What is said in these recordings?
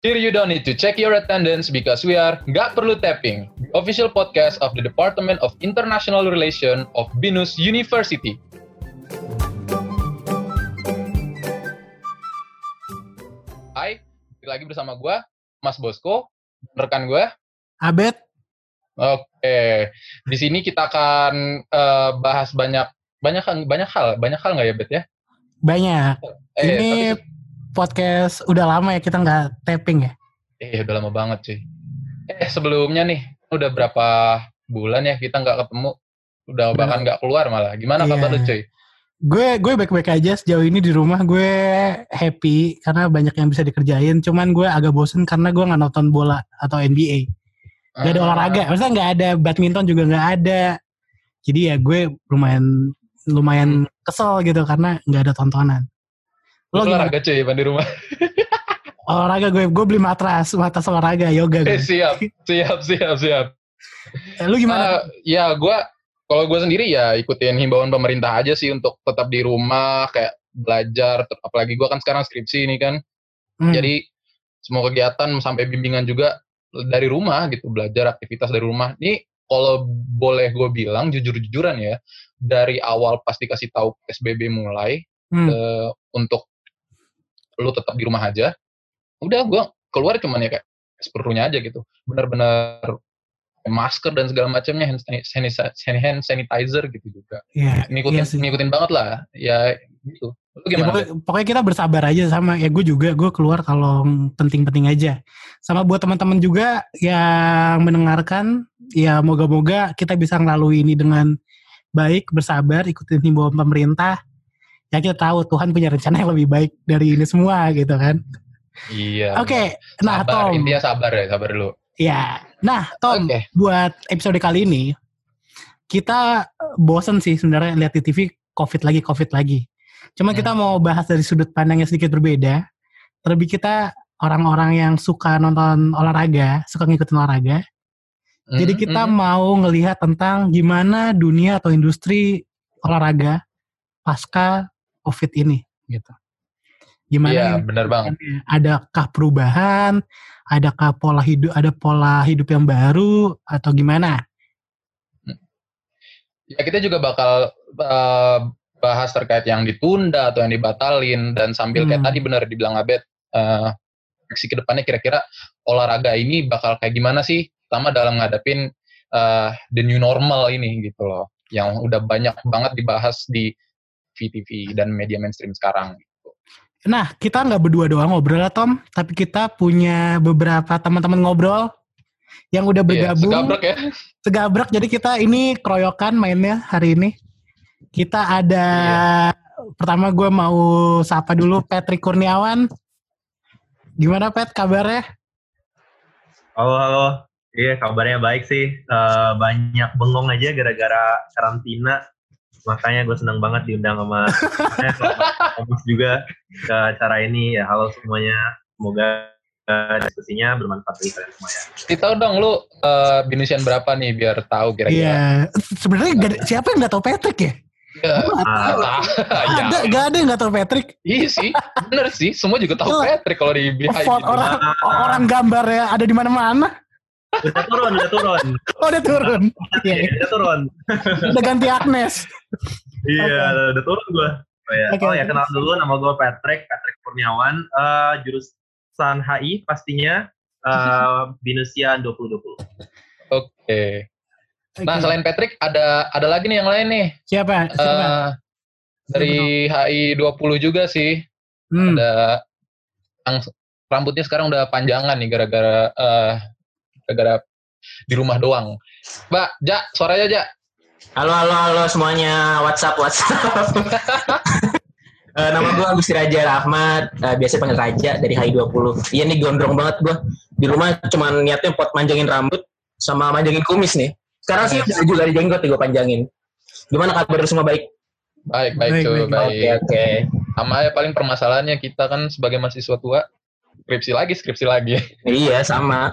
Here you don't need to check your attendance because we are Nggak Perlu Tapping, the official podcast of the Department of International Relation of Binus University. Hai, lagi bersama gue, Mas Bosco, rekan gue. Abed. Oke, di sini kita akan eh, bahas banyak banyak banyak hal, banyak hal nggak ya, Bet ya? Banyak. Eh, Ini tapi- podcast udah lama ya kita nggak tapping ya. Eh, udah lama banget cuy. Eh, sebelumnya nih, udah berapa bulan ya kita nggak ketemu. Udah Udah. bahkan nggak keluar malah. Gimana Iya. kabar lu cuy? Gue gue baik-baik aja sejauh ini di rumah gue happy karena banyak yang bisa dikerjain. Cuman gue agak bosen karena gue nggak nonton bola atau NBA. Gak ada Ah, olahraga, maksudnya nggak ada badminton juga nggak ada. Jadi ya gue lumayan lumayan kesel gitu karena nggak ada tontonan. Lo olahraga cuy pan di rumah. Olahraga gue gue beli matras, matras olahraga yoga Eh, gue. siap, siap, siap, siap. Eh, Lu gimana? Eh, ya, gua kalau gue sendiri ya ikutin himbauan pemerintah aja sih untuk tetap di rumah, kayak belajar. Apalagi gua kan sekarang skripsi ini kan. Hmm. Jadi semua kegiatan sampai bimbingan juga dari rumah gitu, belajar aktivitas dari rumah. Ini kalau boleh gue bilang jujur-jujuran ya, dari awal pasti kasih tahu PSBB mulai Hmm. eh, untuk lu tetap di rumah aja. Udah gue keluar cuman ya kayak seperlunya aja gitu. Benar-benar masker dan segala macamnya hand, sanitizer, hand sanitizer gitu juga. Iya, Ngikutin iya sih. ngikutin banget lah. Ya gitu. Lu Ya, gimana? pokoknya, pokoknya kita bersabar aja sama ya gue juga gue keluar kalau penting-penting aja sama buat teman-teman juga yang mendengarkan ya moga-moga kita bisa melalui ini dengan baik bersabar ikutin himbauan pemerintah ya kita tahu Tuhan punya rencana yang lebih baik dari ini semua gitu kan Iya. oke nah sabar, Tom intinya sabar ya, sabar dulu. ya nah Tom Oke. buat episode kali ini kita bosen sih sebenarnya lihat di TV COVID lagi COVID lagi. Cuma kita mau bahas dari sudut pandang yang sedikit berbeda. Terlebih kita orang-orang yang suka nonton olahraga, suka ngikutin olahraga. Jadi Hmm, kita hmm. mau ngelihat tentang gimana dunia atau industri olahraga pasca COVID ini, gitu. Gimana? Iya, nih? benar banget. Adakah perubahan? Adakah pola hidup? Ada pola hidup yang baru atau gimana? Ya kita juga bakal eh, bahas terkait yang ditunda atau yang dibatalin dan sambil kayak Hmm. tadi benar dibilang Abed prediksi ke depannya kira-kira olahraga ini bakal kayak gimana sih terutama dalam ngadepin eh, the new normal ini gitu loh yang udah banyak banget dibahas di VTV dan media mainstream sekarang Nah, kita nggak berdua doang ngobrol lah, Tom. Tapi kita punya beberapa teman-teman ngobrol yang udah Iya, bergabung. segabrek ya Segabrak. Jadi kita ini keroyokan mainnya hari ini. Kita ada pertama gue mau sapa dulu Patrick Kurniawan. Gimana Pat kabarnya? Halo, halo. Iya, kabarnya baik sih. Eh, banyak bengong aja gara-gara karantina. Makanya gue seneng banget diundang sama eh, sama Mas juga ke acara ini. Ya, halo semuanya. Semoga eh, diskusinya bermanfaat bagi kalian semua ya. Kita tahu dong lu eh, binusian berapa nih biar tahu kira-kira Iya. Sebenarnya siapa yang nggak tahu Patrick ya? Ya, ah, ya. Ada, nggak ada yang nggak tahu Patrick. Iya sih, bener sih. Semua juga tahu. Patrick kalau di behind Font gitu. orang orang gambarnya ada di mana-mana. Udah turun, udah turun. Oh, udah turun. Iya, Iya, udah turun. udah ganti Agnes. Iya, udah turun gue. Oh ya, Oke, oh ya kenal dulu nama gue Patrick, Patrick Kurniawan, Eh, jurusan HI pastinya eh Binusian 2020. Oke. Nah, Oke. selain Patrick ada ada lagi nih yang lain nih. siapa? Siapa? Eh, dari HI 20 juga sih. Hmm. Ada yang rambutnya sekarang udah panjangan nih gara-gara eh gara-gara di rumah doang. Mbak, Ja, suaranya Ja. Halo, halo, halo semuanya. WhatsApp, WhatsApp. Eh, nama gue Agusti Raja Rahmat, eh, biasa panggil Raja dari HI20. Iya nih gondrong banget gue. Di rumah cuma niatnya pot manjangin rambut sama manjangin kumis nih. Sekarang sih udah juga dari jenggot gue panjangin. Gimana kabar semua baik? Baik, baik, Baik, cuy, baik. baik. Oke, oke. Sama ya paling permasalahannya kita kan sebagai mahasiswa tua skripsi lagi, skripsi lagi. Iya, sama.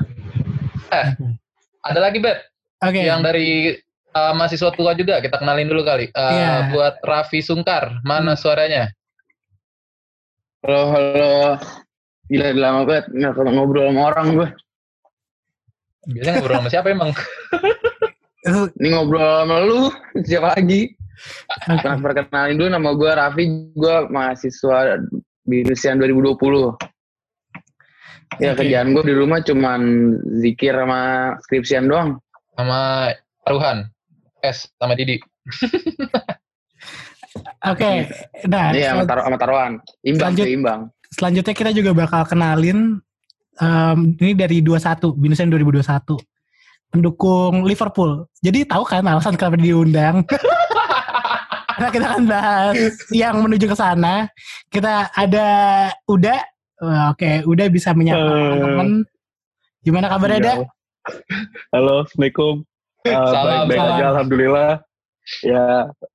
Ada lagi, Bet? Oke. Yang dari eh, mahasiswa tua juga kita kenalin dulu kali. Eh, Iya. Buat Raffi Sungkar, mana suaranya? Halo, halo. Gila, udah lama banget nggak kalau ngobrol sama orang gue. Biasanya ngobrol sama siapa emang? Itu Ini ngobrol sama lu, siapa lagi? Pernah perkenalin dulu nama gue Raffi, gue mahasiswa Binusian 2020. Ya kerjaan gue di rumah cuman zikir sama skripsian doang. Sama Ruhan. S sama Didi. Oke, nah Iya, sama, sel- tar sama taruhan. Imbang Lanjut. sih, imbang. selanjutnya kita juga bakal kenalin em, ini dari 21, Binusian 2021. Pendukung Liverpool. Jadi tahu kan alasan kenapa diundang? Karena kita akan bahas yang menuju ke sana. Kita ada Uda. Eh, Oke, Uda bisa menyapa Eh. teman-teman. Gimana kabarnya, Da? Halo, Assalamualaikum. Uh, Salam, Baik-baik salam. aja, Alhamdulillah. Ya,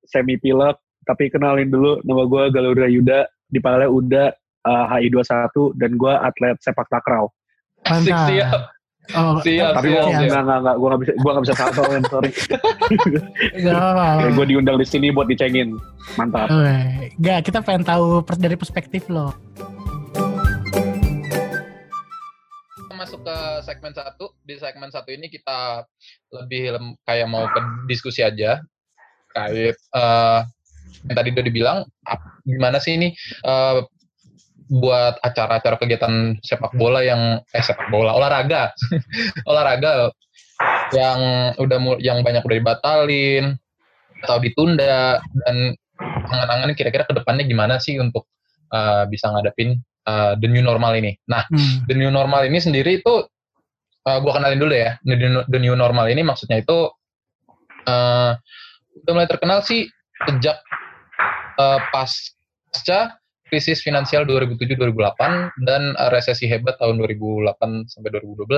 semi pilek. Tapi kenalin dulu, nama gue Galura Yuda. Dipanggilnya Uda, uh, HI21, dan gue atlet sepak takraw. Asik Mantap. siap. Oh, Siap, Tapi gue siap, siap. siap. nggak nggak nggak, gue nggak bisa gue nggak bisa men, sorry. Gak. Ya, gue diundang di sini buat dicengin. Mantap. Oke. Gak, kita pengen tahu pers- dari perspektif lo. Masuk ke segmen satu. Di segmen satu ini kita lebih lem- kayak mau ke diskusi aja. Kait eh, yang tadi udah dibilang, ap- gimana sih ini eh, buat acara-acara kegiatan sepak bola yang eh sepak bola olahraga olahraga yang udah yang banyak udah dibatalin atau ditunda dan angan-angan kira-kira ke depannya gimana sih untuk eh, bisa ngadepin eh, the new normal ini. Nah, Hmm. the new normal ini sendiri itu uh, gue kenalin dulu ya the new, the new normal ini maksudnya itu uh, udah mulai terkenal sih sejak uh, pas pasca krisis finansial 2007-2008 dan uh, resesi hebat tahun 2008 sampai 2012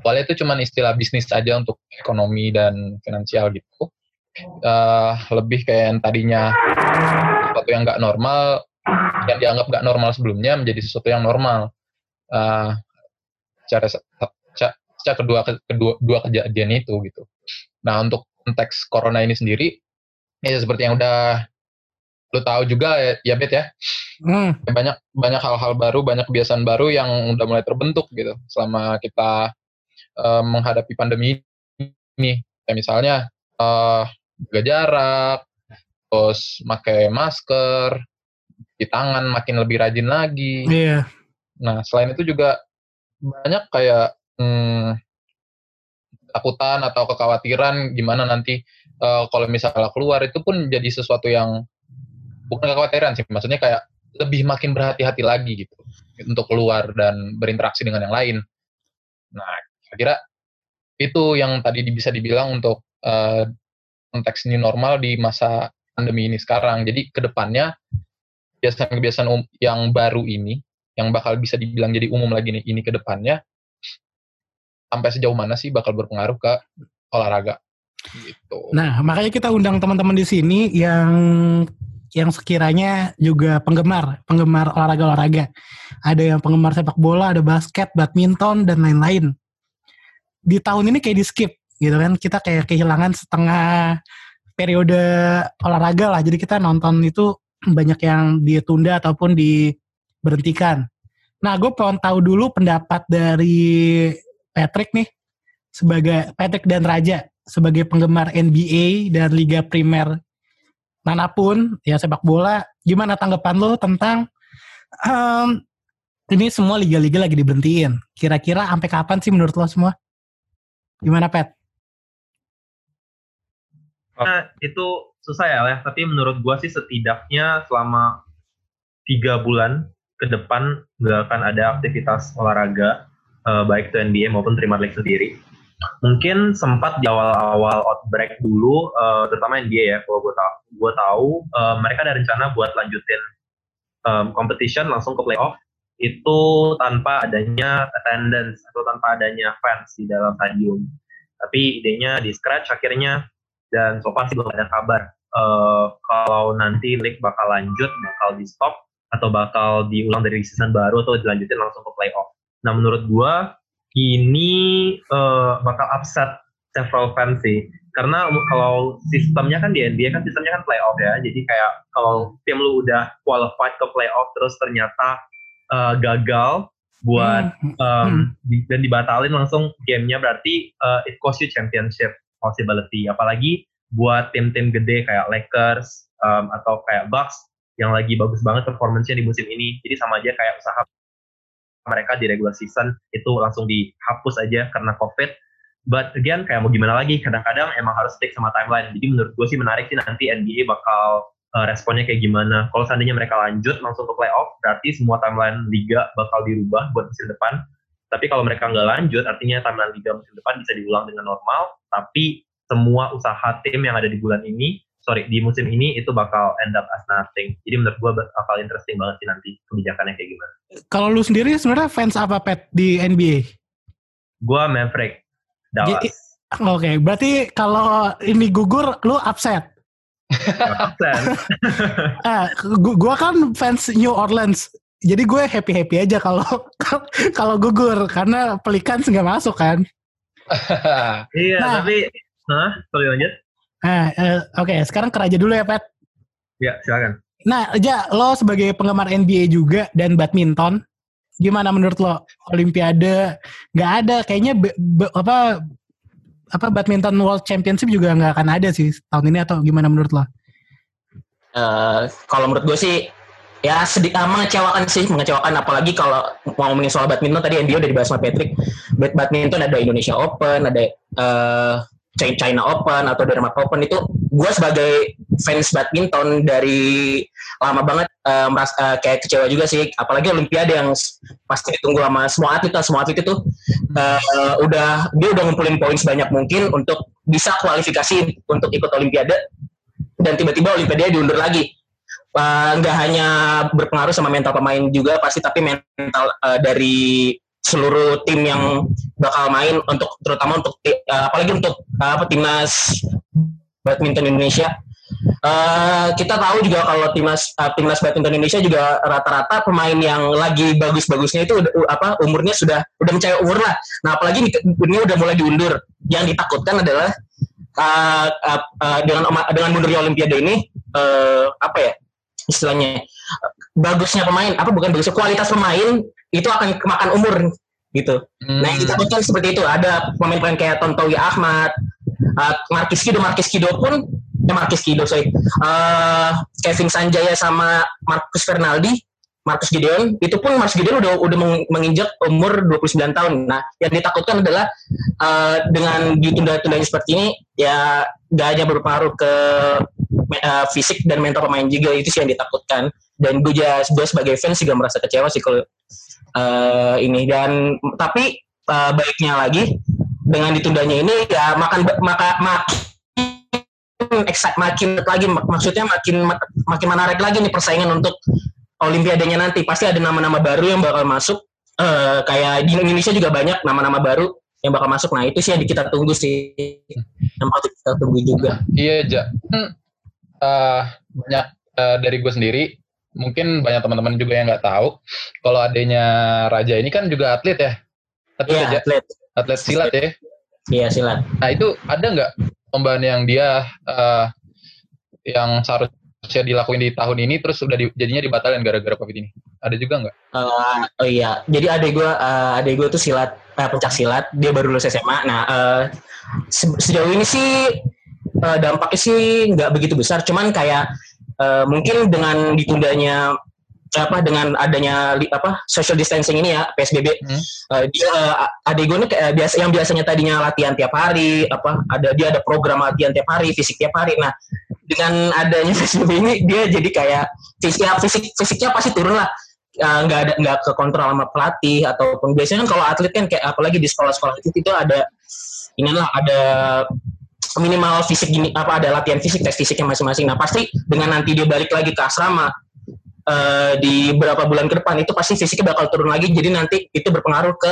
awalnya itu cuma istilah bisnis aja untuk ekonomi dan finansial gitu Uh, lebih kayak yang tadinya sesuatu yang nggak normal yang dianggap nggak normal sebelumnya menjadi sesuatu yang normal uh, secara, secara kedua kedua dua kejadian itu gitu. Nah untuk konteks corona ini sendiri ya seperti yang udah lu tahu juga ya, ya Bet ya Hmm. banyak banyak hal-hal baru banyak kebiasaan baru yang udah mulai terbentuk gitu selama kita eh, menghadapi pandemi ini kayak misalnya eh jaga jarak terus pakai masker di tangan makin lebih rajin lagi Iya. Nah, selain itu juga banyak kayak hmm, takutan atau kekhawatiran gimana nanti eh, kalau misalnya keluar itu pun jadi sesuatu yang bukan kekhawatiran sih, maksudnya kayak lebih makin berhati-hati lagi gitu untuk keluar dan berinteraksi dengan yang lain. Nah, kira-kira itu yang tadi di- bisa dibilang untuk eh, konteks new normal di masa pandemi ini sekarang. Jadi ke depannya kebiasaan-kebiasaan um- yang baru ini yang bakal bisa dibilang jadi umum lagi nih ini ke depannya sampai sejauh mana sih bakal berpengaruh ke olahraga gitu. Nah, makanya kita undang teman-teman di sini yang yang sekiranya juga penggemar, penggemar olahraga-olahraga. Ada yang penggemar sepak bola, ada basket, badminton dan lain-lain. Di tahun ini kayak di skip gitu kan. Kita kayak kehilangan setengah periode olahraga lah. Jadi kita nonton itu banyak yang ditunda ataupun diberhentikan. Nah, gue pengen tahu dulu pendapat dari Patrick nih sebagai Patrick dan Raja sebagai penggemar NBA dan Liga Primer mana pun ya sepak bola gimana tanggapan lo tentang em, ini semua liga-liga lagi diberhentiin kira-kira sampai kapan sih menurut lo semua gimana Pat? Nah, itu susah ya, ya. Tapi menurut gua sih setidaknya selama tiga bulan ke depan nggak akan ada aktivitas olahraga eh, baik itu NBA maupun Premier League sendiri. Mungkin sempat di awal-awal outbreak dulu, eh, terutama NBA ya. Kalau gua tahu, gua tahu eh, mereka ada rencana buat lanjutin em, competition langsung ke playoff itu tanpa adanya attendance atau tanpa adanya fans di dalam stadium. Tapi idenya di scratch akhirnya dan so far sih belum ada kabar eh, kalau nanti league bakal lanjut, bakal di stop atau bakal diulang dari season baru atau dilanjutin langsung ke playoff. Nah menurut gua ini eh, bakal upset several fans sih. Karena kalau sistemnya kan di NBA kan sistemnya kan playoff ya. Jadi kayak kalau tim lu udah qualified ke playoff terus ternyata uh, gagal buat um, hmm. dan dibatalin langsung gamenya berarti uh, it cost you championship possibility. Apalagi buat tim-tim gede kayak Lakers um, atau kayak Bucks yang lagi bagus banget performance-nya di musim ini. Jadi sama aja kayak usaha mereka di regular season itu langsung dihapus aja karena covid. But again kayak mau gimana lagi? Kadang-kadang emang harus stick sama timeline. Jadi menurut gue sih menarik sih nanti NBA bakal uh, responnya kayak gimana. Kalau seandainya mereka lanjut langsung ke playoff berarti semua timeline liga bakal dirubah buat musim depan. Tapi kalau mereka nggak lanjut artinya timeline liga musim depan bisa diulang dengan normal tapi semua usaha tim yang ada di bulan ini sorry di musim ini itu bakal end up as nothing jadi menurut gue bakal interesting banget sih nanti kebijakannya kayak gimana Kalau lu sendiri sebenarnya fans apa pet di NBA? gue Maverick Dallas Oke, berarti kalau ini gugur, lu upset. Absen. Eh, gu- gua kan fans New Orleans. Jadi gue happy happy aja kalau kalau gugur karena Pelicans nggak masuk kan. iya Nah. tapi Hah? sorry lanjut Nah, eh, oke sekarang ke Raja dulu ya Pet. ya silakan Nah, Ja, lo sebagai penggemar NBA juga dan badminton, gimana menurut lo Olimpiade nggak ada? Kayaknya be- be- apa apa badminton World Championship juga nggak akan ada sih tahun ini atau gimana menurut lo? Eh, kalau menurut gue sih ya sedikit mengecewakan sih mengecewakan. Apalagi kalau mau ngomongin soal badminton tadi yang udah dibahas sama Patrick. Bad- badminton ada Indonesia Open ada Chi- China Open atau Denmark Open. Itu gue sebagai fans badminton dari lama banget eh, meras- eh, kayak kecewa juga sih. Apalagi Olimpiade yang pasti ditunggu sama semua atlet lah semua atlet itu eh, udah dia udah ngumpulin poin sebanyak mungkin untuk bisa kualifikasi untuk ikut Olimpiade. Dan tiba-tiba Olimpiade diundur lagi. Uh, nggak hanya berpengaruh sama mental pemain juga pasti tapi mental uh, dari seluruh tim yang bakal main untuk terutama untuk uh, apalagi untuk uh, timnas badminton Indonesia Uh, kita tahu juga kalau timnas uh, timnas badminton Indonesia juga rata-rata pemain yang lagi bagus-bagusnya itu udah, u- apa umurnya sudah udah mencapai umur lah. Nah apalagi ini, ini udah mulai diundur. Yang ditakutkan adalah uh, uh, uh, dengan dengan mundurnya Olimpiade ini uh, apa ya istilahnya bagusnya pemain apa bukan bagusnya kualitas pemain itu akan kemakan umur gitu. Hmm. Nah yang ditakutkan seperti itu ada pemain-pemain kayak Tontowi Ahmad, uh, Markis Kido, Markis Kido pun ya Markis Kido sorry, uh, Kevin Sanjaya sama Marcus Fernaldi, Marcus Gideon itu pun Marcus Gideon udah udah meng- menginjak umur 29 tahun. Nah yang ditakutkan adalah uh, dengan ditunda-tundanya seperti ini ya gak hanya berpengaruh ke uh, fisik dan mental pemain juga itu sih yang ditakutkan. Dan gue juga sebagai fans juga merasa kecewa sih kalau uh, ini dan tapi uh, baiknya lagi dengan ditundanya ini ya makan maka makin excited makin lagi mak- maksudnya makin makin menarik lagi nih persaingan untuk olimpiadanya nanti pasti ada nama-nama baru yang bakal masuk. Eh, kayak di Indonesia juga banyak nama-nama baru yang bakal masuk. Nah itu sih yang kita tunggu sih. Yang patut kita tunggu juga. Iya, Ja. Eh, banyak eh, dari gue sendiri, mungkin banyak teman-teman juga yang nggak tahu, kalau adanya Raja ini kan juga atlet ya, atlet Iya ya, atlet. Atlet silat ya. iya silat. Nah itu ada nggak perlombaan yang dia eh, yang seharusnya dilakuin di tahun ini, terus udah di- jadinya dibatalin gara-gara covid ini? Ada juga nggak? Eh, oh iya, jadi adek gue, uh, adek gue tuh silat, uh, pencak silat, dia baru lulus SMA. Nah, eh, se- sejauh ini sih eh, dampaknya sih nggak begitu besar, cuman kayak eh, mungkin dengan ditundanya apa dengan adanya apa social distancing ini ya PSBB, Hmm. eh, dia eh, adek gue nih kayak biasa yang biasanya tadinya latihan tiap hari, apa ada dia ada program latihan tiap hari, fisik tiap hari. Nah, dengan adanya PSBB ini dia jadi kayak fisik fisik fisiknya pasti turun lah. Uh, nggak ada nggak ke kontrol sama pelatih ataupun biasanya kan kalau atlet kan kayak apalagi di sekolah-sekolah itu itu ada inilah ada minimal fisik gini apa ada latihan fisik tes fisiknya masing-masing. Nah pasti dengan nanti dia balik lagi ke asrama eh, di beberapa bulan ke depan itu pasti fisiknya bakal turun lagi. Jadi nanti itu berpengaruh ke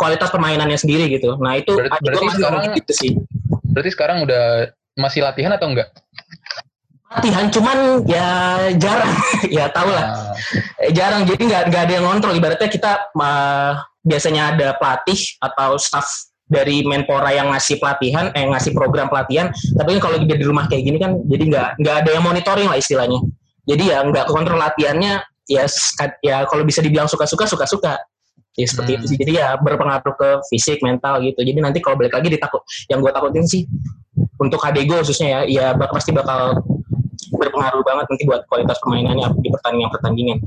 kualitas permainannya sendiri gitu. Nah itu Berarti- ada berarti sekarang- gitu sih. Berarti sekarang udah masih latihan atau enggak? latihan cuman ya jarang. Ya tau lah. Nah, jarang jadi nggak nggak ada yang ngontrol. Ibaratnya kita uh, biasanya ada pelatih atau staff dari Menpora yang ngasih pelatihan eh ngasih program pelatihan. Tapi kan kalau di rumah kayak gini kan jadi nggak nggak ada yang monitoring lah istilahnya. Jadi ya nggak kontrol latihannya ya ya kalau bisa dibilang suka-suka suka-suka. Ya seperti Hmm. itu sih. Jadi ya berpengaruh ke fisik mental gitu. Jadi nanti kalau balik lagi ditakut yang gue takutin sih untuk HDGO khususnya ya ya bak- pasti bakal berpengaruh banget nanti buat kualitas permainannya di pertandingan pertandingan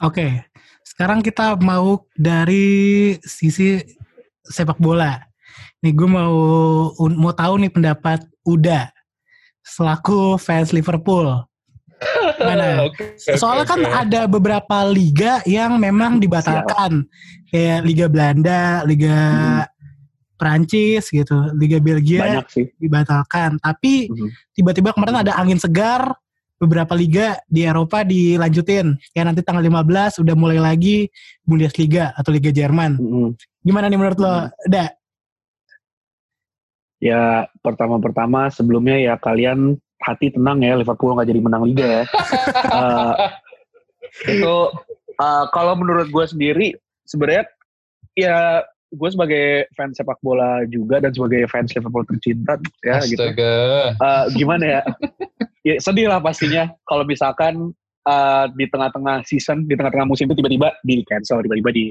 Oke, sekarang kita mau dari sisi sepak bola. Nih gue mau mau tahu nih pendapat Uda selaku fans Liverpool. Oke, Soalnya kan ada beberapa liga yang memang dibatalkan, kayak Liga Belanda, Liga Prancis gitu, Liga Belgia Banyak sih. dibatalkan. Tapi Mhm. tiba-tiba kemarin ada angin segar, beberapa liga di Eropa dilanjutin. Ya nanti tanggal 15 udah mulai lagi Bundesliga atau Liga Jerman. Mm-mm. Gimana nih menurut lo? Da? Ya pertama-pertama sebelumnya ya kalian hati tenang ya Liverpool nggak jadi menang liga ya. Eh, itu eh, kalau menurut gue sendiri sebenarnya ya gue sebagai fans sepak bola juga dan sebagai fans Liverpool tercinta ya gitu. Astaga. Eh, gimana ya? ya sedih lah pastinya kalau misalkan eh, di tengah-tengah season, di tengah-tengah musim itu tiba-tiba di cancel, tiba-tiba di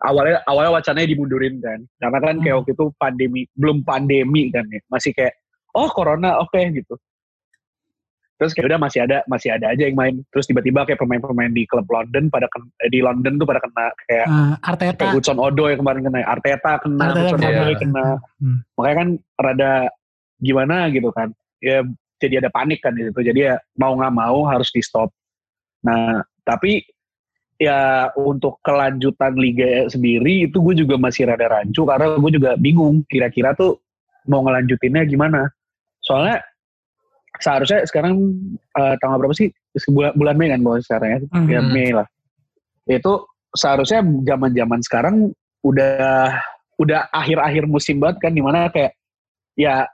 awalnya awalnya wacananya dimundurin kan, karena kan kayak Hmm. waktu itu pandemi, belum pandemi kan ya, masih kayak oh corona oke gitu. Terus kayak udah masih ada masih ada aja yang main. Terus tiba-tiba kayak pemain-pemain di klub London pada ken- eh, di London tuh pada kena kayak Eh, Arteta. kayak Hudson Odoi yang kemarin kena, Arteta kena, Arteta Hudson kena. Odoi kena. Hmm. Makanya kan rada gimana gitu kan. Ya jadi ada panik kan gitu. Jadi ya mau nggak mau harus di stop. Nah tapi ya untuk kelanjutan liga sendiri itu gue juga masih rada rancu karena gue juga bingung kira-kira tuh mau ngelanjutinnya gimana. Soalnya seharusnya sekarang eh, tanggal berapa sih? Bulan, bulan Mei kan bos sekarang ya, ya Mhm. Mei lah. Itu seharusnya zaman-zaman sekarang udah udah akhir-akhir musim banget kan di mana kayak ya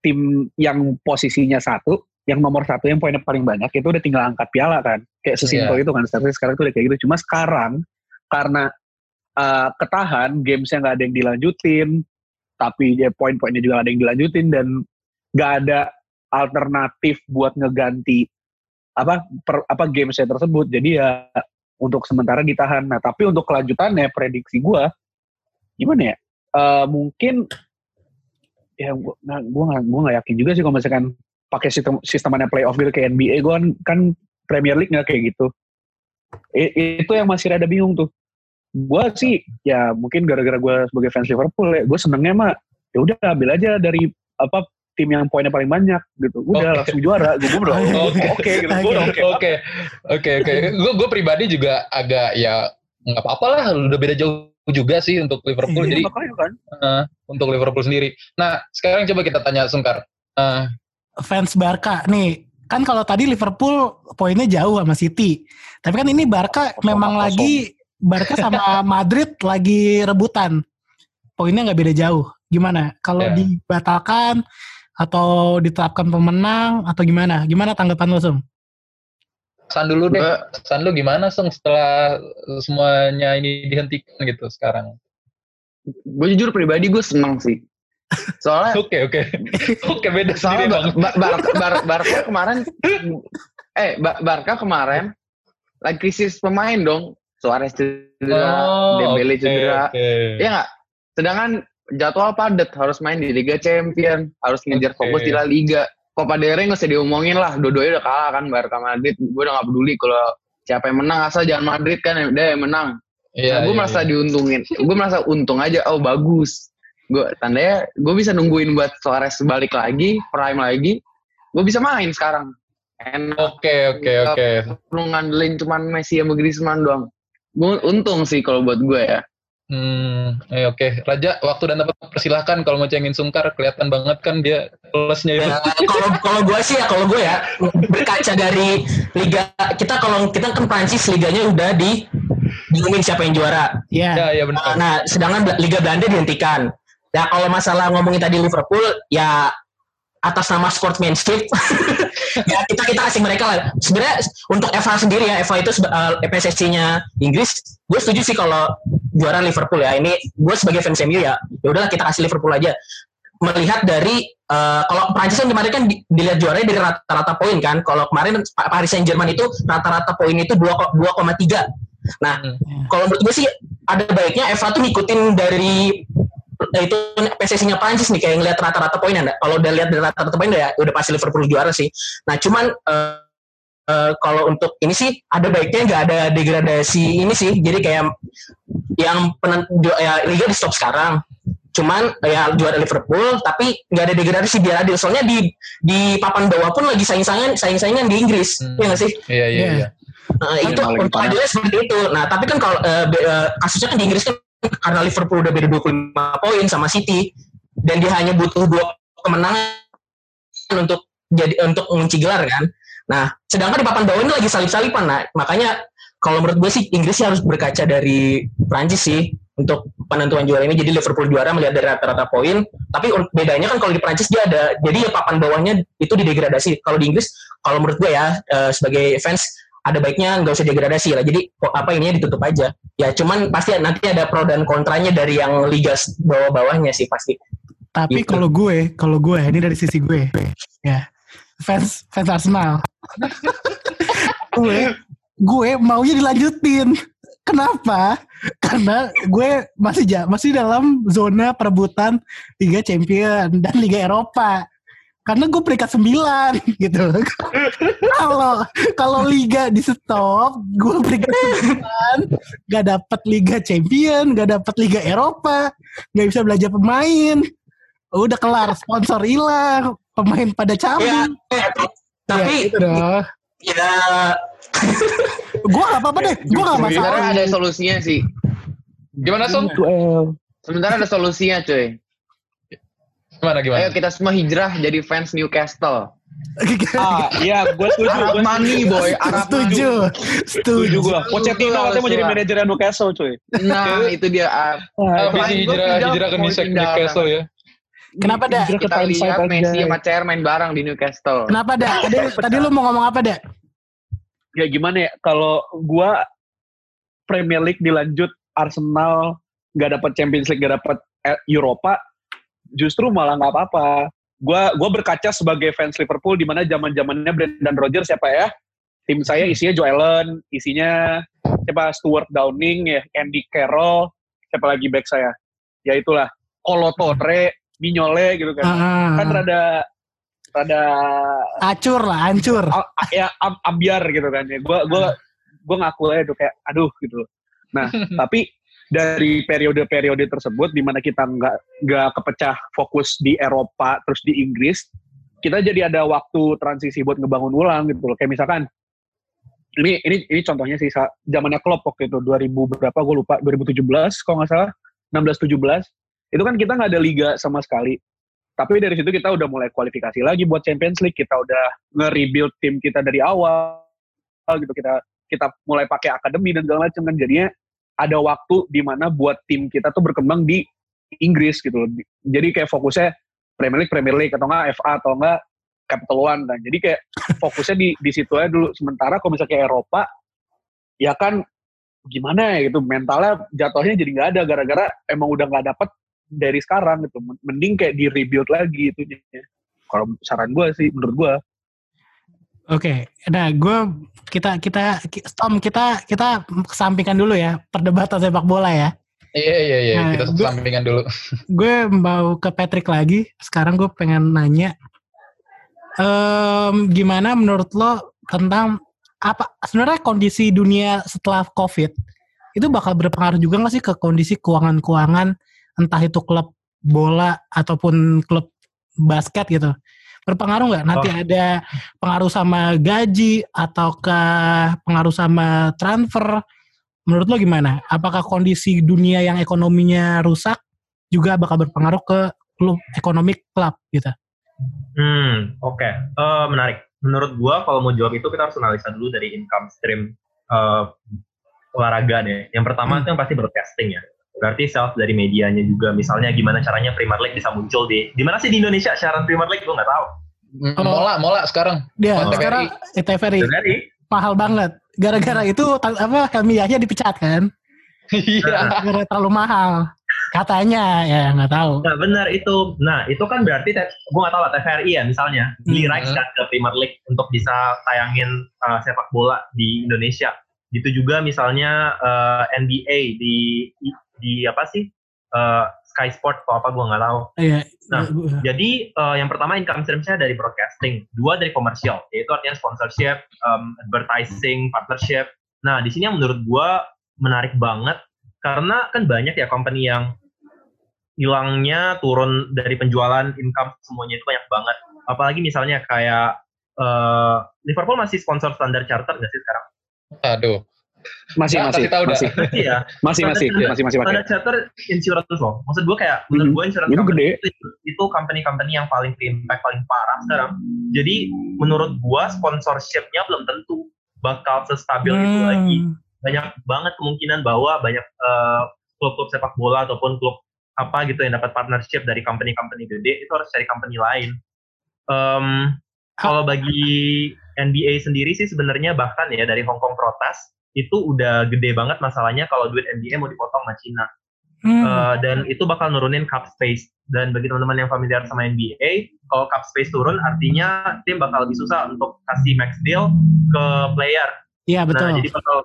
tim yang posisinya satu yang nomor satu yang poinnya paling banyak itu udah tinggal angkat piala kan kayak sesimpel itu kan tapi sekarang tuh udah kayak gitu cuma sekarang karena uh, ketahan gamesnya nggak ada yang dilanjutin tapi ya poin-poinnya juga ada yang dilanjutin dan nggak ada alternatif buat ngeganti apa per, apa gamesnya tersebut. Jadi ya untuk sementara ditahan. Nah tapi untuk kelanjutannya prediksi gua gimana ya? Eh, mungkin ya gua nah, gua nggak yakin juga sih kalau misalkan pakai sistem sistemannya playoff gitu kayak NBA gua kan, kan Premier League nggak kayak gitu. I- itu yang masih rada bingung tuh. Gua sih ya mungkin gara-gara gua sebagai fans Liverpool ya gue senengnya mah ya udah ambil aja dari apa tim yang poinnya paling banyak gitu udah Oke. langsung juara gue Oke. oke gitu gue udah oke Oke, oke, oke. Gue gue pribadi juga agak ya nggak apa-apa lah, udah beda jauh juga sih untuk Liverpool. Iya, Jadi kan eh, untuk Liverpool sendiri. Nah, sekarang coba kita tanya Sungkar. Eh, Fans Barca nih. Kan kalau tadi Liverpool poinnya jauh sama City. Tapi kan ini Barca Kosong, memang kosong. lagi Barca sama Madrid lagi rebutan. Poinnya nggak beda jauh. Gimana? Kalau Ya. dibatalkan atau ditetapkan pemenang atau gimana? Gimana tanggapan lo, Sum? San dulu deh. San lu gimana Sung setelah semuanya ini dihentikan gitu sekarang? gue jujur pribadi gue seneng sih. Soalnya Oke, oke. Oke, beda sendiri bang. Ba- Ba- Barca, Bar- Barca kemarin eh Ba- Barca kemarin lagi krisis pemain dong. Suarez cedera, Dembele oke, cedera. oke. Iya nggak? Sedangkan jadwal padat harus main di Liga Champion, harus ngejar Oke. fokus di La Liga. Copa del Rey nggak usah diomongin lah, dua-duanya udah kalah kan Barca Madrid. Gue udah nggak peduli kalau siapa yang menang asal jangan Madrid kan dia yang menang. Iya, nah, gue iya, merasa iya. diuntungin. Gue merasa untung aja. Oh bagus. Gue tandanya gue bisa nungguin buat Suarez balik lagi, prime lagi. Gue bisa main sekarang. Oke, oke, oke. Lu ngandelin cuman Messi sama Griezmann doang. Gue untung sih kalau buat gue ya. Hmm, eh, oke. Raja, waktu dan tempat persilahkan kalau mau cengin Sungkar kelihatan banget kan dia plusnya itu. Ya, kalau kalau gue sih ya kalau gue ya berkaca dari liga kita kalau kita kan Prancis liganya udah di diumumin siapa yang juara. Ya, Ya, ya benar. Nah, sedangkan Bel- Liga Belanda dihentikan. Ya kalau masalah ngomongin tadi Liverpool ya atas nama sportsmanship ya kita kita kasih mereka lah. Sebenarnya untuk FA sendiri ya FA itu seba- eh, PSSI-nya Inggris, gue setuju sih kalau juara Liverpool ya. Ini gue sebagai fans MU ya, ya udahlah kita kasih Liverpool aja. melihat dari uh, kalau Prancis kan kemarin kan di, dilihat juaranya dari rata-rata poin kan. Kalau kemarin Paris Saint Germain itu rata-rata poin itu 2,3. Nah, hmm. kalau menurut gue sih ada baiknya Eva tuh ngikutin dari eh, itu PSSI-nya Prancis nih kayak ngeliat rata-rata poin anda. Kalau udah lihat dari rata-rata poin ya udah pasti Liverpool juara sih. Nah, cuman uh, uh, kalau untuk ini sih ada baiknya nggak ada degradasi ini sih. Jadi kayak yang penent, ya, liga di stop sekarang. Cuman ya juara Liverpool tapi nggak ada degradasi biar adil. Soalnya di di papan bawah pun lagi saing-saingan saing-saingan di Inggris. Hmm. ya nggak sih? Iya iya iya. Nah, itu untuk adilnya seperti itu. Nah tapi kan kalau uh, uh, kasusnya kan di Inggris kan karena Liverpool udah beda 25 poin sama City dan dia hanya butuh dua kemenangan untuk jadi untuk mengunci gelar kan nah sedangkan di papan bawah ini lagi salip-salipan nah makanya kalau menurut gue sih Inggris sih harus berkaca dari Prancis sih untuk penentuan juara ini. Jadi Liverpool juara melihat dari rata-rata poin. Tapi bedanya kan kalau di Prancis dia ada jadi ya papan bawahnya itu didegradasi. Kalau di Inggris kalau menurut gue ya uh, sebagai fans ada baiknya nggak usah degradasi lah. Jadi apa ini ditutup aja. Ya cuman pasti nanti ada pro dan kontranya dari yang liga bawah-bawahnya sih pasti. Tapi gitu. kalau gue kalau gue ini dari sisi gue. Ya fans fans Arsenal gue gue maunya dilanjutin Kenapa? Karena gue masih ja, masih dalam zona perebutan Liga Champion dan Liga Eropa. Karena gue peringkat 9 gitu. Kalau kalau liga di stop, gue peringkat 9, gak dapet Liga Champion, gak dapet Liga Eropa, gak bisa belajar pemain. Udah kelar, sponsor hilang, pemain pada cabut. Ya, ya, tapi ya, gitu Ya gue gak apa-apa deh, gue gak masalah. Sementara ada solusinya sih. Gimana Som? Sementara ada solusinya cuy. Gimana gimana? Ayo kita semua hijrah jadi fans Newcastle. ah iya gue setuju Arab money boy Arab setuju setuju gue Pochettino katanya mau jadi manajer Newcastle cuy nah itu dia ah, visi hijrah hijrah ke Newcastle ya Kenapa dah? Kita lihat Messi sama CR main bareng di Newcastle. Kenapa dah? Tadi, tadi lu mau ngomong apa dah? ya gimana ya kalau gua Premier League dilanjut Arsenal nggak dapat Champions League nggak dapat eh, Eropa justru malah nggak apa-apa gua gua berkaca sebagai fans Liverpool di mana zaman zamannya Brendan Rodgers siapa ya tim saya isinya Joe Allen isinya siapa Stuart Downing ya Andy Carroll siapa lagi back saya ya itulah Kolo Torre Mignole gitu kan. Uh, kan rada rada acur lah hancur. Ya am, ambiar gitu kan ya. Gue gue gue ngaku aja tuh kayak aduh gitu nah tapi dari periode-periode tersebut di mana kita nggak nggak kepecah fokus di Eropa terus di Inggris kita jadi ada waktu transisi buat ngebangun ulang gitu loh. Kayak misalkan ini ini ini contohnya sih zamannya Klopp waktu itu 2000 berapa gue lupa 2017 kalau nggak salah 16 17 itu kan kita nggak ada liga sama sekali tapi dari situ kita udah mulai kualifikasi lagi buat Champions League. Kita udah nge-rebuild tim kita dari awal gitu. Kita kita mulai pakai akademi dan segala macam kan jadinya ada waktu di mana buat tim kita tuh berkembang di Inggris gitu Jadi kayak fokusnya Premier League, Premier League atau enggak FA atau enggak Capital One kan. Jadi kayak fokusnya di di situ aja dulu. Sementara kalau misalnya kayak Eropa ya kan gimana ya gitu mentalnya jatuhnya jadi nggak ada gara-gara emang udah nggak dapet dari sekarang gitu mending kayak di rebuild lagi itu kalau saran gue sih menurut gue Oke, okay. nah gue kita kita Tom kita kita kesampingkan dulu ya perdebatan sepak bola ya. Iya iya iya nah, kita kesampingkan dulu. Gue mau ke Patrick lagi. Sekarang gue pengen nanya, um, gimana menurut lo tentang apa sebenarnya kondisi dunia setelah COVID itu bakal berpengaruh juga nggak sih ke kondisi keuangan-keuangan entah itu klub bola ataupun klub basket gitu. Berpengaruh nggak? Nanti oh. ada pengaruh sama gaji ataukah pengaruh sama transfer? Menurut lo gimana? Apakah kondisi dunia yang ekonominya rusak juga bakal berpengaruh ke klub ekonomi klub gitu? Hmm oke. Okay. uh, eh, menarik. Menurut gua kalau mau jawab itu kita harus analisa dulu dari income stream uh, olahraga deh. Yang pertama hmm. itu yang pasti broadcasting ya berarti self dari medianya juga misalnya gimana caranya Premier League bisa muncul di di mana sih di Indonesia siaran Premier League gue nggak tahu oh. mola mola sekarang dia oh. sekarang TVRI mahal banget gara-gara itu apa kami Yahya dipecat kan iya gara terlalu mahal Katanya ya nggak tahu. Nah benar itu. Nah itu kan berarti gue nggak tahu lah TVRI ya misalnya beli Hmm. rights kan ke Premier League untuk bisa tayangin uh, sepak bola di Indonesia. Gitu juga misalnya uh, NBA di di apa sih uh, Sky Sport atau apa gue nggak tahu. Iya. Nah, Jadi uh, yang pertama income stream saya dari broadcasting, dua dari komersial, yaitu artinya sponsorship, um, advertising, partnership. Nah di sini yang menurut gua menarik banget karena kan banyak ya company yang hilangnya turun dari penjualan income semuanya itu banyak banget. Apalagi misalnya kayak uh, Liverpool masih sponsor standar charter nggak sih sekarang? Aduh. Masih Ya, masih tahu masih Masih ya. masih masih masih masih pakai. Standar charter insurance loh. Maksud gue kayak menurut Hmm, gue insurance itu gede. itu, itu company-company yang paling impact paling parah sekarang. Jadi menurut gue sponsorshipnya belum tentu bakal sestabil itu Hmm. lagi. Banyak banget kemungkinan bahwa banyak eh, klub-klub sepak bola ataupun klub apa gitu yang dapat partnership dari company-company gede itu harus cari company lain. Em, kalau bagi NBA sendiri sih sebenarnya bahkan ya dari Hong Kong protes itu udah gede banget masalahnya kalau duit NBA mau dipotong sama Cina. Hmm. Uh, dan itu bakal nurunin cap space. Dan bagi teman-teman yang familiar sama NBA, kalau cap space turun artinya tim bakal lebih susah untuk kasih max deal ke player. Iya betul. Nah, jadi bakal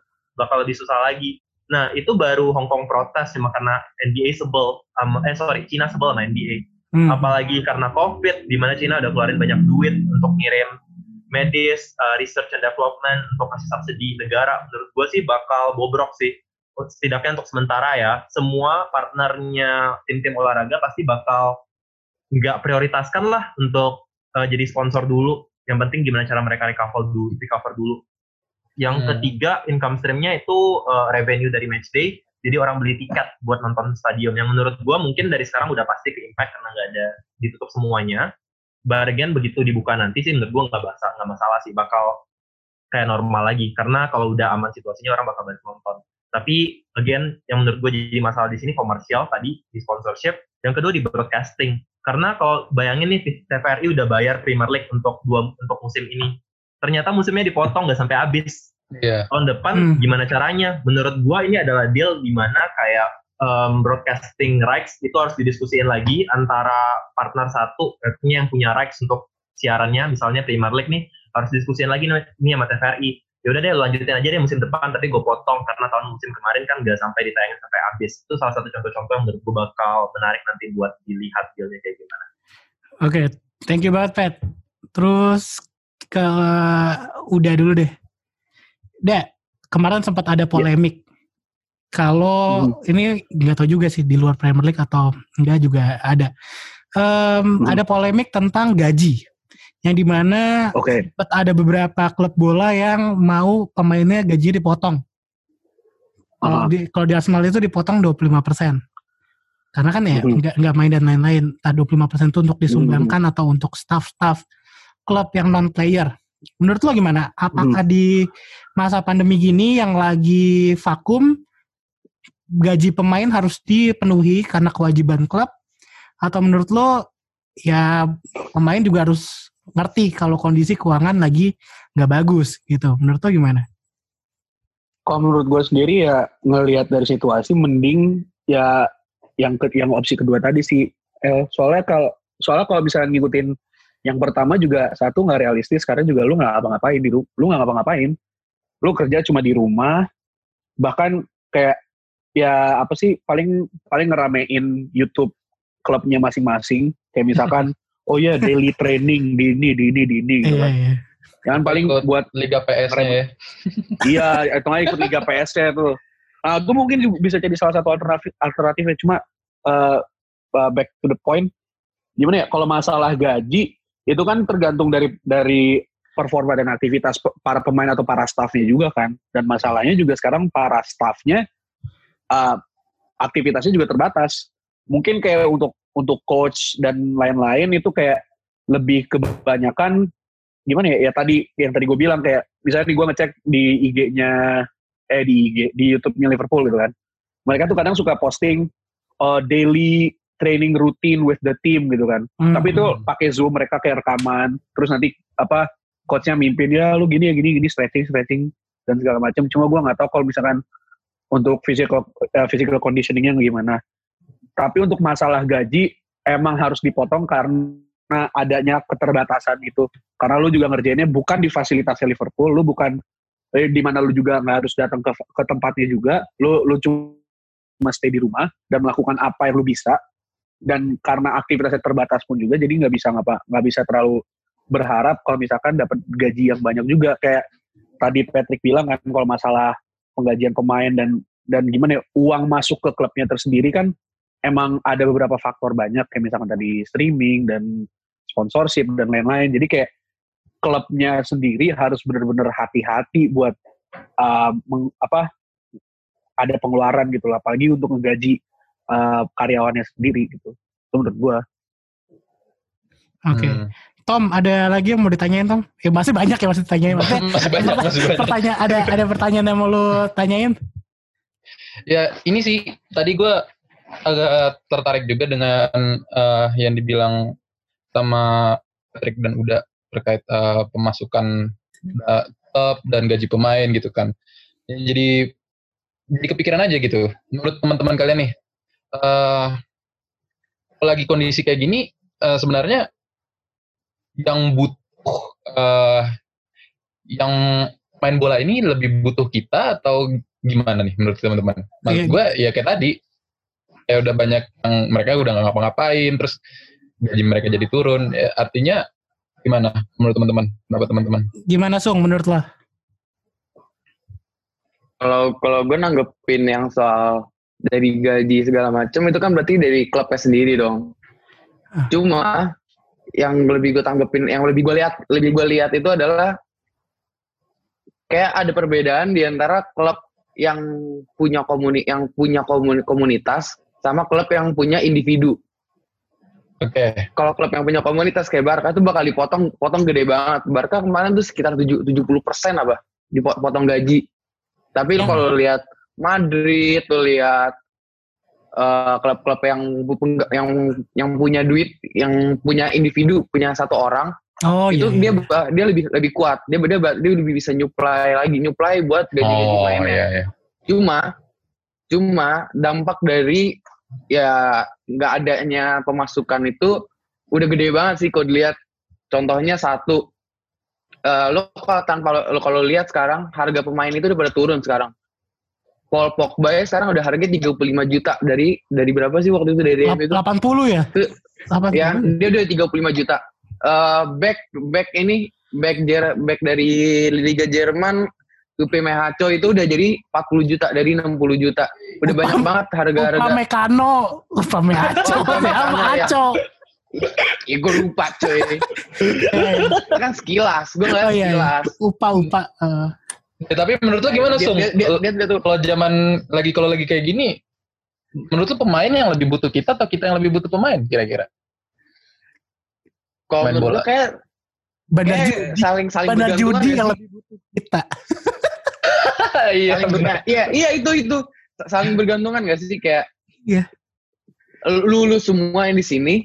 bakal lebih susah lagi. Nah, itu baru Hong Kong protes cuma karena NBA sebel, um, eh sorry, Cina sebel sama NBA. Hmm. Apalagi karena COVID, di mana Cina udah keluarin banyak duit untuk ngirim medis, uh, research and development, untuk kasih subsidi negara. Menurut gue sih bakal bobrok sih. Setidaknya untuk sementara ya, semua partnernya tim-tim olahraga pasti bakal nggak prioritaskan lah untuk uh, jadi sponsor dulu. Yang penting gimana cara mereka recover dulu. Recover dulu. Yang Hmm. ketiga, income stream-nya itu uh, revenue dari match day. Jadi orang beli tiket buat nonton stadion. Yang menurut gua mungkin dari sekarang udah pasti ke impact karena nggak ada ditutup semuanya. But again, begitu dibuka nanti sih menurut gua nggak masalah, nggak masalah sih. Bakal kayak normal lagi. Karena kalau udah aman situasinya orang bakal balik nonton. Tapi again, yang menurut gue jadi masalah di sini komersial tadi di sponsorship. Yang kedua di broadcasting. Karena kalau bayangin nih TVRI udah bayar Premier League untuk dua untuk musim ini. Ternyata musimnya dipotong nggak sampai habis. Iya. Tahun depan Hmm. gimana caranya? Menurut gua ini adalah deal di mana kayak um, broadcasting rights itu harus didiskusiin lagi antara partner satu, artinya yang punya rights untuk siarannya, misalnya Premier League nih harus diskusiin lagi nih nih sama TVRI. Ya udah deh lanjutin aja deh musim depan, tapi gue potong karena tahun musim kemarin kan nggak sampai ditayangin sampai habis. Itu salah satu contoh-contoh yang menurut gue bakal menarik nanti buat dilihat dealnya kayak gimana. Oke, thank you banget Pet. Terus ke udah dulu deh. Udah, kemarin sempat ada polemik. Kalau ini nggak tahu juga sih di luar Premier League atau enggak juga ada. Em, Hmm. Ada polemik tentang gaji. Yang di mana sempat ada beberapa klub bola yang mau pemainnya gaji dipotong. Kalau Aha. di kalau di Arsenal itu dipotong 25%. Karena kan ya Mhm. nggak nggak main dan lain-lain. Entah 25% itu untuk disumbangkan atau untuk staff-staff klub yang non player. Menurut lo gimana? Apakah di masa pandemi gini yang lagi vakum gaji pemain harus dipenuhi karena kewajiban klub atau menurut lo ya pemain juga harus ngerti kalau kondisi keuangan lagi nggak bagus gitu. Menurut lo gimana? Kalau menurut gue sendiri ya ngelihat dari situasi mending ya yang ke, yang opsi kedua tadi sih. Eh, soalnya kalau soalnya kalau misalnya ngikutin yang pertama juga satu nggak realistis karena juga lu nggak ngapa-ngapain di lu nggak ngapa-ngapain. Lu kerja cuma di rumah bahkan kayak ya apa sih paling paling ngeramein YouTube klubnya masing-masing kayak misalkan oh ya daily training di ini di ini di ini gitu Iya, kan. iya. Jangan paling Ikut buat Liga PS-nya ya. iya atau nggak ikut Liga PS-nya tuh. Nah, itu mungkin juga bisa jadi salah satu alternatif alternatifnya cuma eh, uh, back to the point gimana ya kalau masalah gaji itu kan tergantung dari dari performa dan aktivitas para pemain atau para staffnya juga kan dan masalahnya juga sekarang para staffnya uh, aktivitasnya juga terbatas. Mungkin kayak untuk untuk coach dan lain-lain itu kayak lebih kebanyakan gimana ya ya tadi yang tadi gue bilang kayak misalnya nih gue ngecek di IG-nya eh di IG di YouTube-nya Liverpool gitu kan. Mereka tuh kadang suka posting uh, daily training routine with the team gitu kan. Hmm. tapi itu pakai zoom mereka kayak rekaman terus nanti apa coachnya mimpin ya lu gini ya gini gini stretching stretching dan segala macam cuma gua nggak tahu kalau misalkan untuk physical uh, physical conditioningnya gimana Tapi untuk masalah gaji emang harus dipotong karena adanya keterbatasan itu. Karena lu juga ngerjainnya bukan di fasilitasnya Liverpool, lu bukan eh, di mana lu juga nggak harus datang ke, ke tempatnya juga, lu lu cuma stay di rumah dan melakukan apa yang lu bisa. Dan karena aktivitasnya terbatas pun juga, jadi nggak bisa ngapa nggak bisa terlalu berharap kalau misalkan dapat gaji yang banyak juga kayak tadi Patrick bilang kan kalau masalah penggajian pemain dan dan gimana ya uang masuk ke klubnya tersendiri kan emang ada beberapa faktor banyak kayak misalkan tadi streaming dan sponsorship dan lain-lain jadi kayak klubnya sendiri harus benar-benar hati-hati buat uh, meng, apa ada pengeluaran gitu lah apalagi untuk menggaji uh, karyawannya sendiri gitu itu menurut gua Oke. Hmm. Tom, ada lagi yang mau ditanyain Tom? Ya masih banyak ya masih ditanyain. Masih banyak, masih banyak. pertanyaan ada ada pertanyaan yang mau lu tanyain? Ya ini sih tadi gue agak tertarik juga dengan eh, yang dibilang sama Patrick dan Uda terkait eh, pemasukan eh, klub dan gaji pemain gitu kan. Jadi jadi kepikiran aja gitu. Menurut teman-teman kalian nih, eh lagi kondisi kayak gini eh, sebenarnya yang butuh eh yang main bola ini lebih butuh kita atau gimana nih menurut teman-teman? Maksud Iya. gue ya kayak tadi ya udah banyak yang mereka udah nggak ngapa-ngapain terus gaji mereka jadi turun ya, artinya gimana menurut teman-teman pendapat teman-teman Gimana Sung menurut lo? Kalau kalau gue nanggepin yang soal dari gaji segala macam itu kan berarti dari klubnya sendiri dong. Ah. Cuma yang lebih gue tanggepin, yang lebih gue lihat, lebih gue lihat itu adalah kayak ada perbedaan di antara klub yang punya komuni, yang punya komuni- komunitas sama klub yang punya individu. oke Kalau klub yang punya komunitas kayak Barca tuh bakal dipotong, potong gede banget. Barca kemarin tuh sekitar 7, 70 persen apa dipotong gaji. Tapi Hmm. kalau lihat Madrid, tuh lihat eh, klub-klub yang pu- yang yang punya duit, yang punya individu, punya satu orang, Oh itu iya. dia iya. dia lebih lebih kuat. Dia dia, dia lebih bisa nyuplai lagi, nyuplai buat gaji-gaji oh mainnya. iya iya Cuma cuma dampak dari ya nggak adanya pemasukan itu udah gede banget sih kalau dilihat. Contohnya satu eh lo kalau tanpa lo, lo kalau lihat sekarang harga pemain itu udah pada turun sekarang. Paul Pogba ya sekarang udah harga 35 juta dari dari berapa sih waktu itu dari DM itu? 80 ya? Itu- 80. Ya, dia udah 35 juta. Eh back back ini back Jer- back dari Liga Jerman UP Mehaco itu udah jadi 40 juta dari 60 juta. Udah Upah- banyak banget Upa harga-harga. Mekano, Upa Mehaco, Upa Upa ya. Ya gue lupa coy. kan sekilas, gue ngeliat Oh iya, iya. sekilas. Upa Upa. eh. Ya, tapi menurut lo gimana tuh. kalau zaman lagi kalau lagi kayak gini menurut lo pemain yang lebih butuh kita atau kita yang lebih butuh pemain kira-kira? Kalau menurut bola. kayak, bandar kayak judi, saling saling bandar judi ya yang lebih butuh kita. iya iya iya itu itu. Saling bergantungan gak sih kayak Iya. lu lu semua yang di sini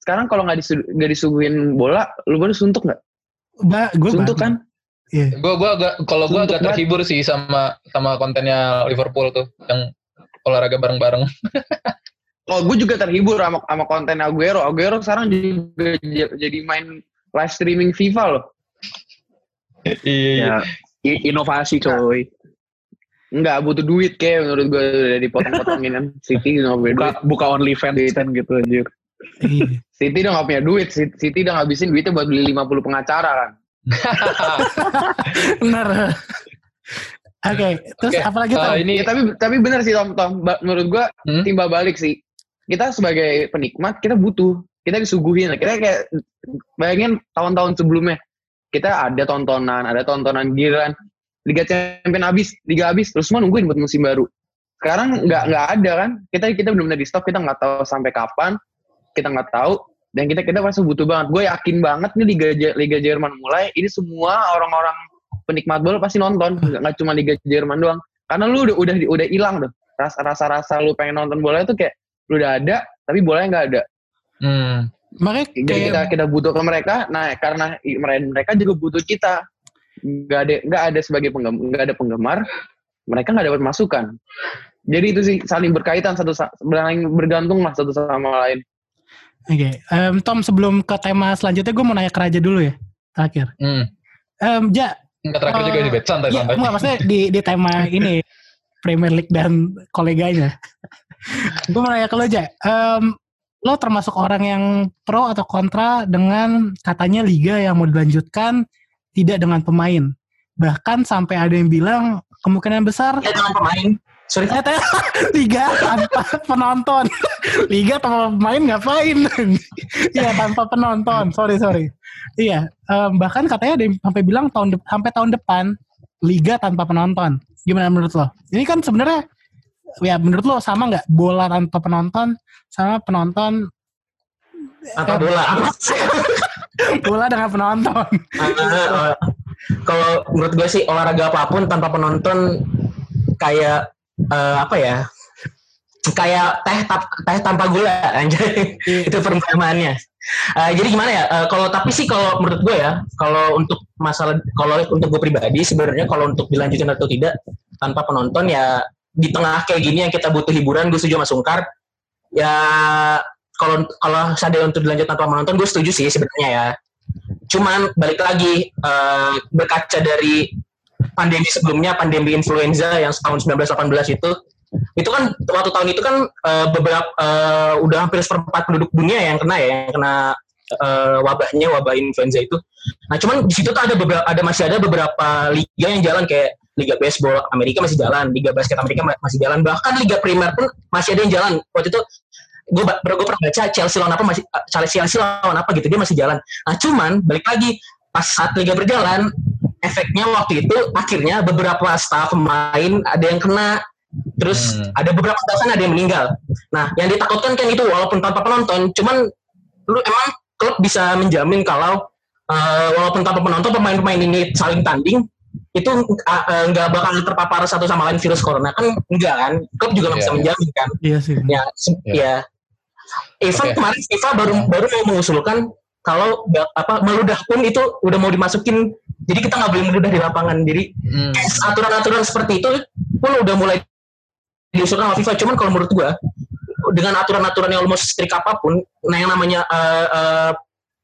sekarang kalau nggak disu- nggak disuguhin bola lu baru suntuk nggak? Ba, gue suntuk kan Iya. gue gua agak kalau gue Untuk agak terhibur sih sama sama kontennya Liverpool tuh yang olahraga bareng-bareng. Oh gue juga terhibur sama sama konten Aguero. Aguero sekarang juga jadi main live streaming FIFA loh. Iya ya i- inovasi coy. Nggak butuh duit kayak menurut gue udah dipotong-potongin kan. City udah nggak punya duit. buka buka only fans kan gitu anjir. Iya. City udah nggak punya duit. City City udah ngabisin duitnya buat beli 50 pengacara kan Benar. Oke, terus Oke, apa lagi eh, Tom? ini Ya, tapi tapi benar sih Tom Tom Ba- menurut gua Hmm? timbal balik sih kita sebagai penikmat kita butuh kita disuguhin kita kayak bayangin tahun-tahun sebelumnya kita ada tontonan ada tontonan giliran Liga Champion habis Liga habis terus semua nungguin buat musim baru sekarang nggak nggak ada kan kita kita benar-benar di stop kita nggak tahu sampai kapan kita nggak tahu dan kita kita pasti butuh banget. Gue yakin banget nih Liga Liga Jerman mulai ini semua orang-orang penikmat bola pasti nonton. Nggak cuma Liga Jerman doang. Karena lu udah udah udah hilang tuh. Rasa rasa rasa lu pengen nonton bola itu kayak lu udah ada tapi bolanya nggak ada. Hmm, Makanya jadi kita kita butuh ke mereka nah karena mereka juga butuh kita. Nggak ada nggak ada sebagai penggemar nggak ada penggemar mereka nggak dapat masukan. Jadi itu sih saling berkaitan satu sa- saling bergantung lah satu sama lain. Oke, em, Tom sebelum ke tema selanjutnya gue mau nanya ke Raja dulu ya, terakhir. Hmm. Em, ja, Enggak terakhir juga Eh, sih, Bet. Santai, ya, santai. enggak, maksudnya di, di tema ini Premier League dan koleganya. gue mau nanya ke lo Ja, Em, lo termasuk orang yang pro atau kontra dengan katanya liga yang mau dilanjutkan tidak dengan pemain. Bahkan sampai ada yang bilang kemungkinan besar Ya dengan pemain. Sorry. Katanya liga tanpa penonton. liga tanpa pemain ngapain? Iya tanpa penonton. Sorry sorry. Iya. em, bahkan katanya ada yang sampai bilang tahun de- sampai tahun depan liga tanpa penonton. Gimana menurut lo? Ini kan sebenarnya ya menurut lo sama nggak bola tanpa penonton sama penonton Apa bola? Apa sih? bola dengan penonton? Eh, kalau menurut gue sih olahraga apa pun tanpa penonton kayak eh, apa ya? Kayak teh tap- teh tanpa gula anjay. Itu perumpamaannya Eh, jadi gimana ya? Eh, kalau tapi sih kalau menurut gue ya kalau untuk masalah kalau untuk gue pribadi sebenarnya kalau untuk dilanjutin atau tidak tanpa penonton ya di tengah kayak gini yang kita butuh hiburan gue setuju sama Sungkar. Ya kalau kalau sadar untuk dilanjut tanpa penonton gue setuju sih sebenarnya ya. Cuman balik lagi eh, berkaca dari pandemi sebelumnya pandemi influenza yang tahun 1918 itu itu kan waktu tahun itu kan eh, beberapa eh, udah hampir seperempat penduduk dunia yang kena ya yang kena eh, wabahnya wabah influenza itu. Nah cuman di situ tuh ada beberapa ada masih ada beberapa liga yang jalan kayak liga baseball Amerika masih jalan liga basket Amerika ma- masih jalan bahkan liga primer pun masih ada yang jalan. Waktu itu gue gue pernah baca Chelsea lawan apa masih Chelsea lawan apa gitu dia masih jalan. Nah cuman balik lagi pas saat liga berjalan efeknya waktu itu akhirnya beberapa staff pemain ada yang kena terus Hmm. ada beberapa bahkan ada yang meninggal. Nah yang ditakutkan kan itu walaupun tanpa penonton, cuman lu emang klub bisa menjamin kalau eh, walaupun tanpa penonton pemain-pemain ini saling tanding itu eh, eh, nggak bakal terpapar satu sama lain virus corona kan enggak kan klub juga nggak Iya, bisa iya. menjamin kan Iya sih. ya Iya. ya even Oke. kemarin FIFA baru baru mau mengusulkan kalau apa meludah pun itu udah mau dimasukin jadi kita nggak boleh meludah di lapangan. Jadi Hmm. aturan-aturan seperti itu pun udah mulai diusulkan sama FIFA. Cuman kalau menurut gua dengan aturan-aturan yang mau strict apa pun nah yang namanya eh, eh,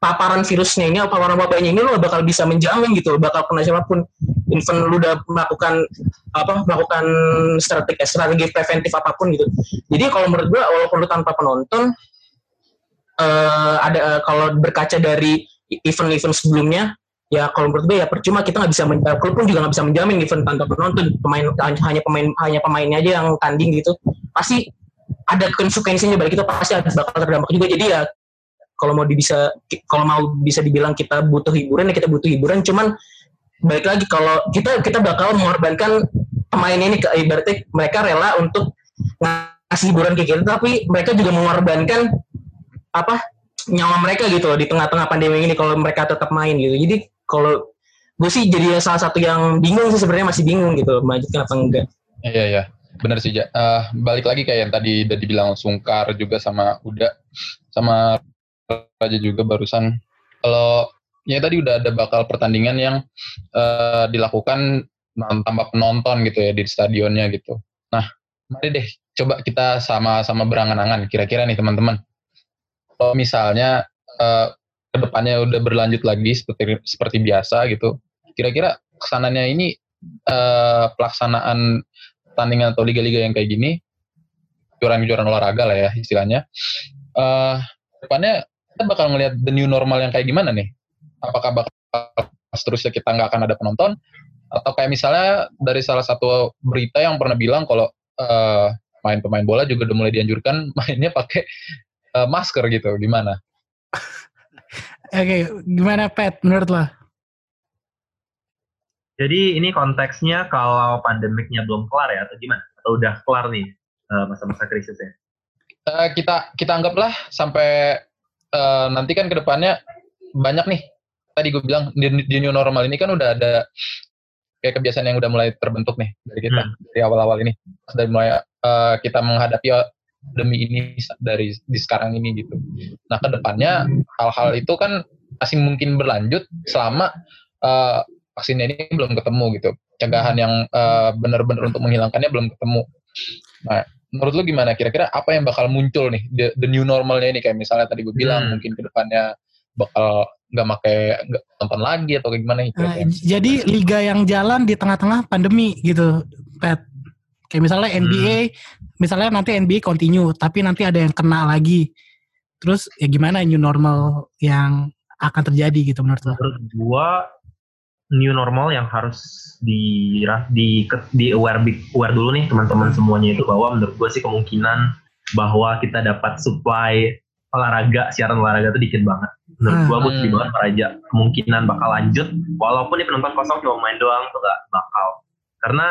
paparan virusnya ini paparan wabahnya ini lo bakal bisa menjamin gitu bakal kena siapa pun. Even lu udah melakukan apa melakukan strategi strategi preventif apa pun gitu. Jadi kalau menurut gua walaupun lu tanpa penonton eh ada eh, kalau berkaca dari event-event sebelumnya ya kalau menurut gue ya percuma kita nggak bisa men- eh, klub pun juga nggak bisa menjamin event tanpa penonton. Pemain hanya pemain hanya pemainnya aja yang tanding gitu. Pasti ada konsekuensinya balik itu pasti ada bakal terdampak juga. Jadi ya kalau mau bisa kalau mau bisa dibilang kita butuh hiburan ya kita butuh hiburan. Cuman balik lagi kalau kita kita bakal mengorbankan pemain ini ke ibaratnya mereka rela untuk ngasih hiburan kayak gitu tapi mereka juga mengorbankan apa nyawa mereka gitu loh di tengah-tengah pandemi ini kalau mereka tetap main gitu. Jadi kalau gue sih jadi salah satu yang bingung sih sebenarnya masih bingung gitu melanjutkan apa enggak Iya, iya. Benar sih, Ja. Eh, balik lagi kayak yang tadi udah dibilang Sungkar juga sama Uda, sama Raja juga barusan. Kalau ya tadi udah ada bakal pertandingan yang eh, dilakukan tanpa penonton gitu ya di stadionnya gitu. Nah, mari deh coba kita sama-sama berangan-angan. Kira-kira nih teman-teman, kalau misalnya eh, ke depannya udah berlanjut lagi seperti seperti biasa gitu, kira-kira ke sananya ini eh, pelaksanaan pertandingan atau liga-liga yang kayak gini, kejuaraan-kejuaraan olahraga lah ya istilahnya. eh depannya kita bakal ngelihat the new normal yang kayak gimana nih? Apakah bakal seterusnya kita nggak akan ada penonton? Atau kayak misalnya dari salah satu berita yang pernah bilang kalau eh, main pemain bola juga udah mulai dianjurkan mainnya pakai eh, masker gitu, gimana? Oke, gimana Pet menurut lo? Jadi ini konteksnya kalau pandemiknya belum kelar ya atau gimana? Atau udah kelar nih eh, masa-masa krisisnya? Eh, kita kita anggaplah sampai eh, nanti kan ke depannya banyak nih tadi gue bilang di, di new normal ini kan udah ada kayak kebiasaan yang udah mulai terbentuk nih dari kita Hmm. dari awal-awal ini dari mulai eh, kita menghadapi demi ini dari di sekarang ini gitu. Nah ke depannya hal-hal itu kan masih mungkin berlanjut selama eh, vaksinnya ini belum ketemu gitu. Cegahan yang eh, benar-benar untuk menghilangkannya belum ketemu. menurut lu gimana kira-kira apa yang bakal muncul nih the, the new normalnya ini kayak misalnya tadi gue bilang Hmm. mungkin ke depannya bakal nggak pakai nggak nonton lagi atau kayak gimana nih Nah, kira-kira? jadi liga yang jalan di tengah-tengah pandemi gitu, Pet. Kayak misalnya Hmm. Misalnya nanti NBA continue, tapi nanti ada yang kena lagi. Terus ya gimana new normal yang akan terjadi gitu menurut lo? menurut gua new normal yang harus di di di aware aware dulu nih teman-teman semuanya itu bahwa menurut gua sih kemungkinan bahwa kita dapat supply olahraga siaran olahraga itu dikit banget menurut gua gue Hmm. banget Raja kemungkinan bakal lanjut walaupun di penonton kosong cuma main doang tuh gak bakal karena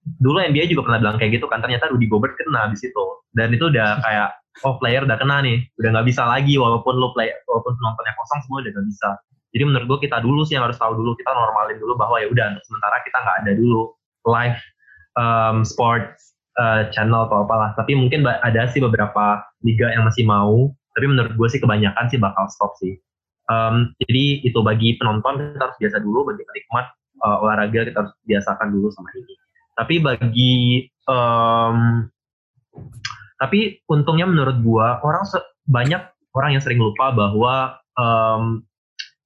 dulu NBA juga pernah bilang kayak gitu kan ternyata Rudy Gobert kena di situ dan itu udah kayak oh player udah kena nih. Udah nggak bisa lagi walaupun lo play walaupun penontonnya kosong semua udah nggak bisa. Jadi menurut gue kita dulu sih yang harus tahu dulu kita normalin dulu bahwa ya udah untuk sementara kita nggak ada dulu live um, sports uh, channel atau apalah. Tapi mungkin ada sih beberapa liga yang masih mau. Tapi menurut gue sih kebanyakan sih bakal stop sih. Um, jadi itu bagi penonton kita harus biasa dulu bagi penikmat uh, olahraga kita harus biasakan dulu sama ini tapi bagi um, tapi untungnya menurut gua orang banyak orang yang sering lupa bahwa um,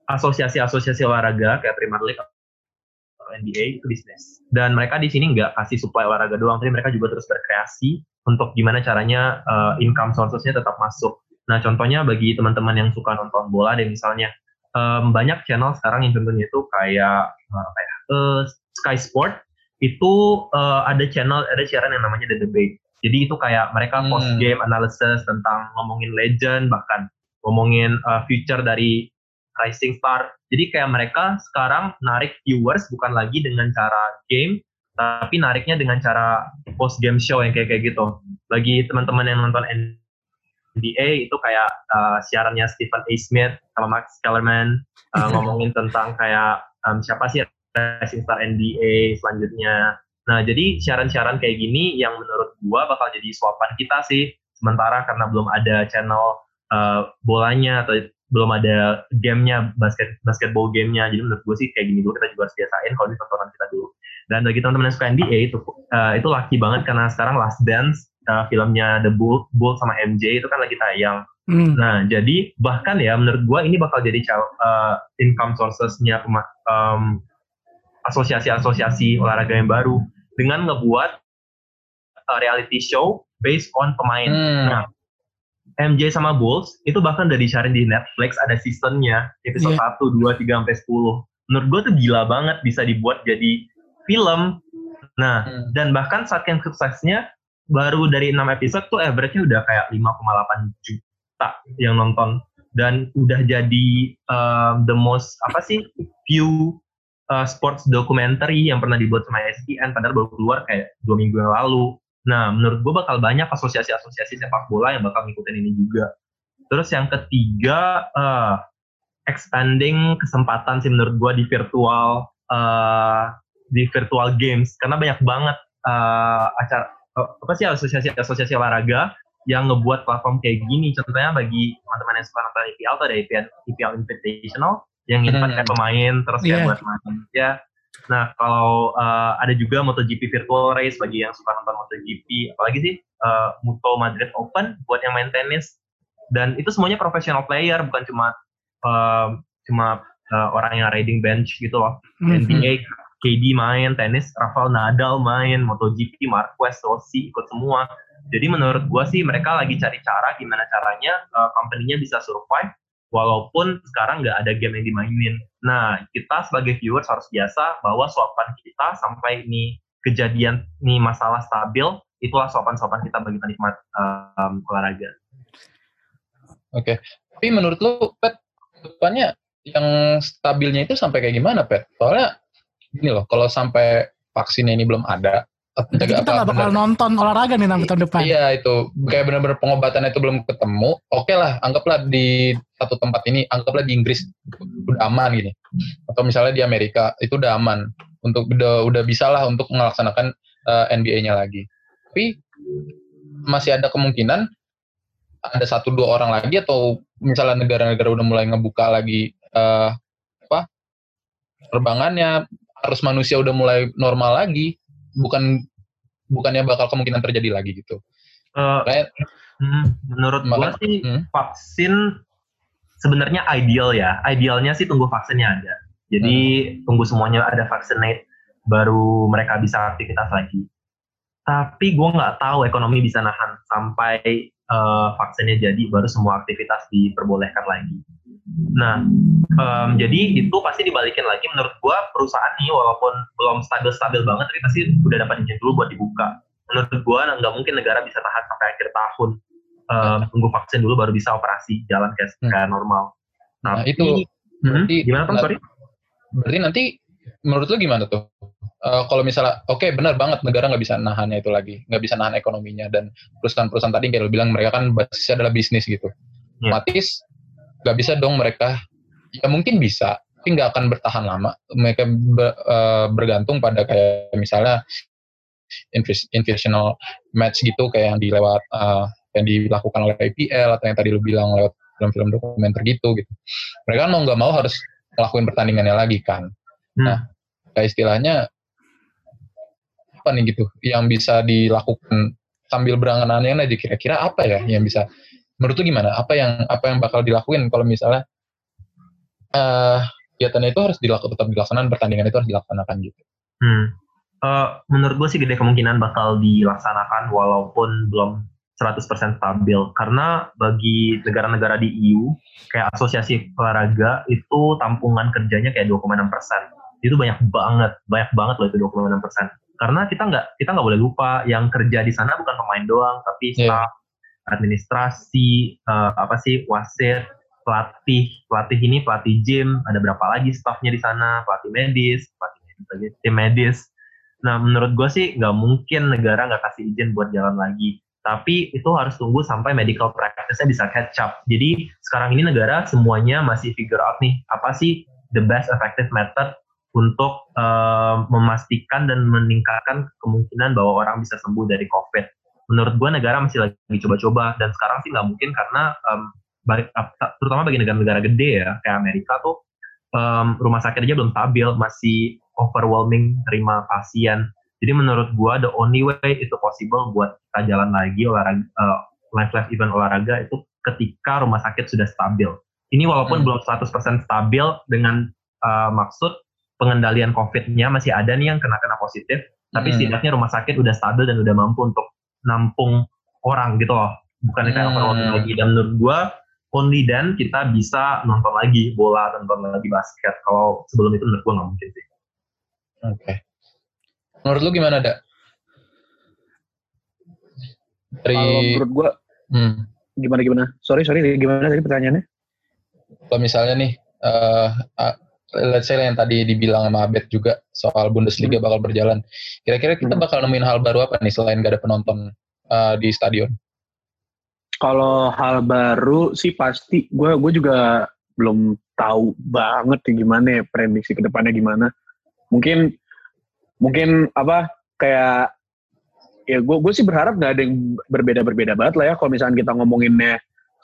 asosiasi-asosiasi olahraga kayak Premier League NBA itu bisnis. Dan mereka di sini nggak kasih supply olahraga doang tapi mereka juga terus berkreasi untuk gimana caranya uh, income sources-nya tetap masuk. Nah contohnya bagi teman-teman yang suka nonton bola deh misalnya um, banyak channel sekarang yang contohnya itu kayak kayak uh, Sky Sport itu uh, ada channel ada siaran yang namanya The Debate jadi itu kayak mereka Hmm. post game analysis tentang ngomongin legend bahkan ngomongin uh, future dari rising star. Jadi kayak mereka sekarang narik viewers bukan lagi dengan cara game tapi nariknya dengan cara post game show yang kayak kayak gitu. Bagi teman-teman yang nonton NBA itu kayak uh, siarannya Stephen A. Smith sama Max Kellerman uh, ngomongin tentang kayak um, siapa sih rising star NBA selanjutnya. Nah, jadi siaran-siaran kayak gini yang menurut gua bakal jadi suapan kita sih. Sementara karena belum ada channel uh, bolanya atau belum ada gamenya basket basketball gamenya. Jadi menurut gua sih kayak gini dulu kita juga harus biasain kalau di tontonan kita dulu. Dan bagi teman-teman yang suka NBA itu uh, itu laki banget karena sekarang Last Dance uh, filmnya The Bull, Bull sama MJ itu kan lagi tayang. Hmm. Nah, jadi bahkan ya menurut gua ini bakal jadi uh, income sources-nya um, asosiasi-asosiasi olahraga yang baru dengan ngebuat uh, reality show based on pemain. Hmm. Nah, MJ sama Bulls itu bahkan udah disiarin di Netflix ada seasonnya episode Iya. 1, 2, 3 sampai 10. Menurut gua tuh gila banget bisa dibuat jadi film. Nah, Hmm. dan bahkan saking suksesnya baru dari 6 episode tuh average-nya udah kayak 5,8 juta yang nonton dan udah jadi um, the most apa sih view uh, sports documentary yang pernah dibuat sama ESPN padahal baru keluar kayak dua minggu yang lalu. Nah, menurut gue bakal banyak asosiasi-asosiasi sepak bola yang bakal ngikutin ini juga. Terus yang ketiga, uh, expanding kesempatan sih menurut gue di virtual uh, di virtual games karena banyak banget uh, acara uh, apa sih asosiasi-asosiasi olahraga yang ngebuat platform kayak gini. Contohnya bagi teman-teman yang suka nonton IPL tuh ada IPL, IPL Invitational yang Hmm. kayak pemain terus kayak Iya. buat main. Ya. Nah, kalau uh, ada juga MotoGP virtual race bagi yang suka nonton MotoGP, apalagi sih uh, Moto Madrid Open buat yang main tenis. Dan itu semuanya professional player, bukan cuma um, cuma uh, orang yang riding bench gitu loh. Hmm. NBA, KD main, tenis, Rafael Nadal main, MotoGP, Marquez, Rossi ikut semua. Jadi menurut gua sih mereka lagi cari cara gimana caranya uh, company-nya bisa survive walaupun sekarang nggak ada game yang dimainin. Nah, kita sebagai viewers harus biasa bahwa suapan kita sampai ini kejadian nih masalah stabil, itulah suapan-suapan kita bagi penikmat um, olahraga. Oke. Tapi menurut lu, Pet, depannya yang stabilnya itu sampai kayak gimana, Pet? Soalnya gini loh, kalau sampai vaksinnya ini belum ada, Berarti kita nggak bakal bener- nonton olahraga nih nanti tahun depan. Iya itu kayak benar-benar pengobatan itu belum ketemu. Oke lah, anggaplah di satu tempat ini, anggaplah di Inggris udah aman gini, atau misalnya di Amerika itu udah aman untuk udah udah bisa lah untuk melaksanakan eh, NBA-nya lagi. Tapi masih ada kemungkinan ada satu dua orang lagi atau misalnya negara-negara udah mulai ngebuka lagi eh, apa penerbangannya, harus manusia udah mulai normal lagi, bukan bukannya bakal kemungkinan terjadi lagi gitu. Eh, Kayak hmm, menurut gua Maka- sih hmm. vaksin sebenarnya ideal ya. Idealnya sih tunggu vaksinnya ada. Jadi tunggu semuanya ada vaccinate baru mereka bisa aktivitas lagi. Tapi gue nggak tahu ekonomi bisa nahan sampai eh, vaksinnya jadi baru semua aktivitas diperbolehkan lagi. Nah, em, jadi itu pasti dibalikin lagi. Menurut gue perusahaan nih walaupun belum stabil-stabil banget, tapi pasti udah dapat izin dulu buat dibuka. Menurut gue nggak mungkin negara bisa tahan sampai akhir tahun. Em, tunggu vaksin dulu baru bisa operasi jalan kayak, Hmm. kayak normal. Nah, Tapi- itu Hmm, berarti gimana nah, Sorry. berarti nanti menurut lu gimana tuh? Eh, kalau misalnya, oke benar banget negara nggak bisa nahannya itu lagi, nggak bisa nahan ekonominya dan perusahaan-perusahaan tadi kayak lu bilang mereka kan basisnya adalah bisnis gitu. Iya. Otomatis nggak bisa dong mereka, ya mungkin bisa, tapi nggak akan bertahan lama. Mereka be- eh, bergantung pada kayak misalnya invitational match gitu kayak yang dilewat eh, yang dilakukan oleh IPL atau yang tadi lu bilang lewat film-film dokumenter gitu gitu. Mereka kan mau nggak mau harus ngelakuin pertandingannya lagi kan. Hmm. Nah, kayak istilahnya apa nih gitu yang bisa dilakukan sambil berangan-angan aja kira-kira apa ya yang bisa menurut lu gimana? Apa yang apa yang bakal dilakuin kalau misalnya eh kegiatannya itu harus dilakukan tetap dilaksanakan pertandingan itu harus dilaksanakan gitu. Hmm. Eh, menurut gue sih gede kemungkinan bakal dilaksanakan walaupun belum 100% stabil karena bagi negara-negara di EU kayak asosiasi olahraga itu tampungan kerjanya kayak 2,6 persen itu banyak banget banyak banget loh itu 2,6 persen karena kita nggak kita nggak boleh lupa yang kerja di sana bukan pemain doang tapi Iya. staff administrasi eh, apa sih wasit pelatih pelatih ini pelatih gym ada berapa lagi staffnya di sana pelatih medis pelatih medis lagi tim medis nah menurut gue sih nggak mungkin negara nggak kasih izin buat jalan lagi tapi itu harus tunggu sampai medical practice-nya bisa catch up. Jadi sekarang ini negara semuanya masih figure out nih apa sih the best effective method untuk eh, memastikan dan meningkatkan kemungkinan bahwa orang bisa sembuh dari COVID. Menurut gue negara masih lagi coba-coba dan sekarang sih nggak mungkin karena ap- terutama bagi negara-negara gede ya kayak Amerika tuh em, rumah sakit aja belum stabil, masih overwhelming terima pasien. Jadi menurut gua the only way itu possible buat kita jalan lagi olahraga eh, live live event olahraga itu ketika rumah sakit sudah stabil. Ini walaupun Hmm. belum 100% stabil dengan eh, maksud pengendalian COVID-nya masih ada nih yang kena-kena positif, tapi Hmm. setidaknya rumah sakit udah stabil dan udah mampu untuk nampung orang gitu loh. Bukan kayak Hmm. lagi. Dan menurut gua only then kita bisa nonton lagi bola, nonton lagi basket. Kalau sebelum itu menurut gua nggak mungkin sih. Oke. Menurut lu gimana, Da? Dari Kalau menurut gua hmm, gimana gimana? Sorry sorry gimana tadi pertanyaannya? kalau misalnya nih eh ah, let's say yang tadi dibilang sama Abed juga soal Bundesliga bakal berjalan. Kira-kira kita Hmm. bakal nemuin hal baru apa nih selain gak ada penonton eh, di stadion? Kalau hal baru sih pasti gue gue juga belum tahu banget nih gimana ya prediksi ke depannya gimana. Mungkin mungkin apa kayak ya gue gue sih berharap nggak ada yang berbeda berbeda banget lah ya kalau misalnya kita ngomonginnya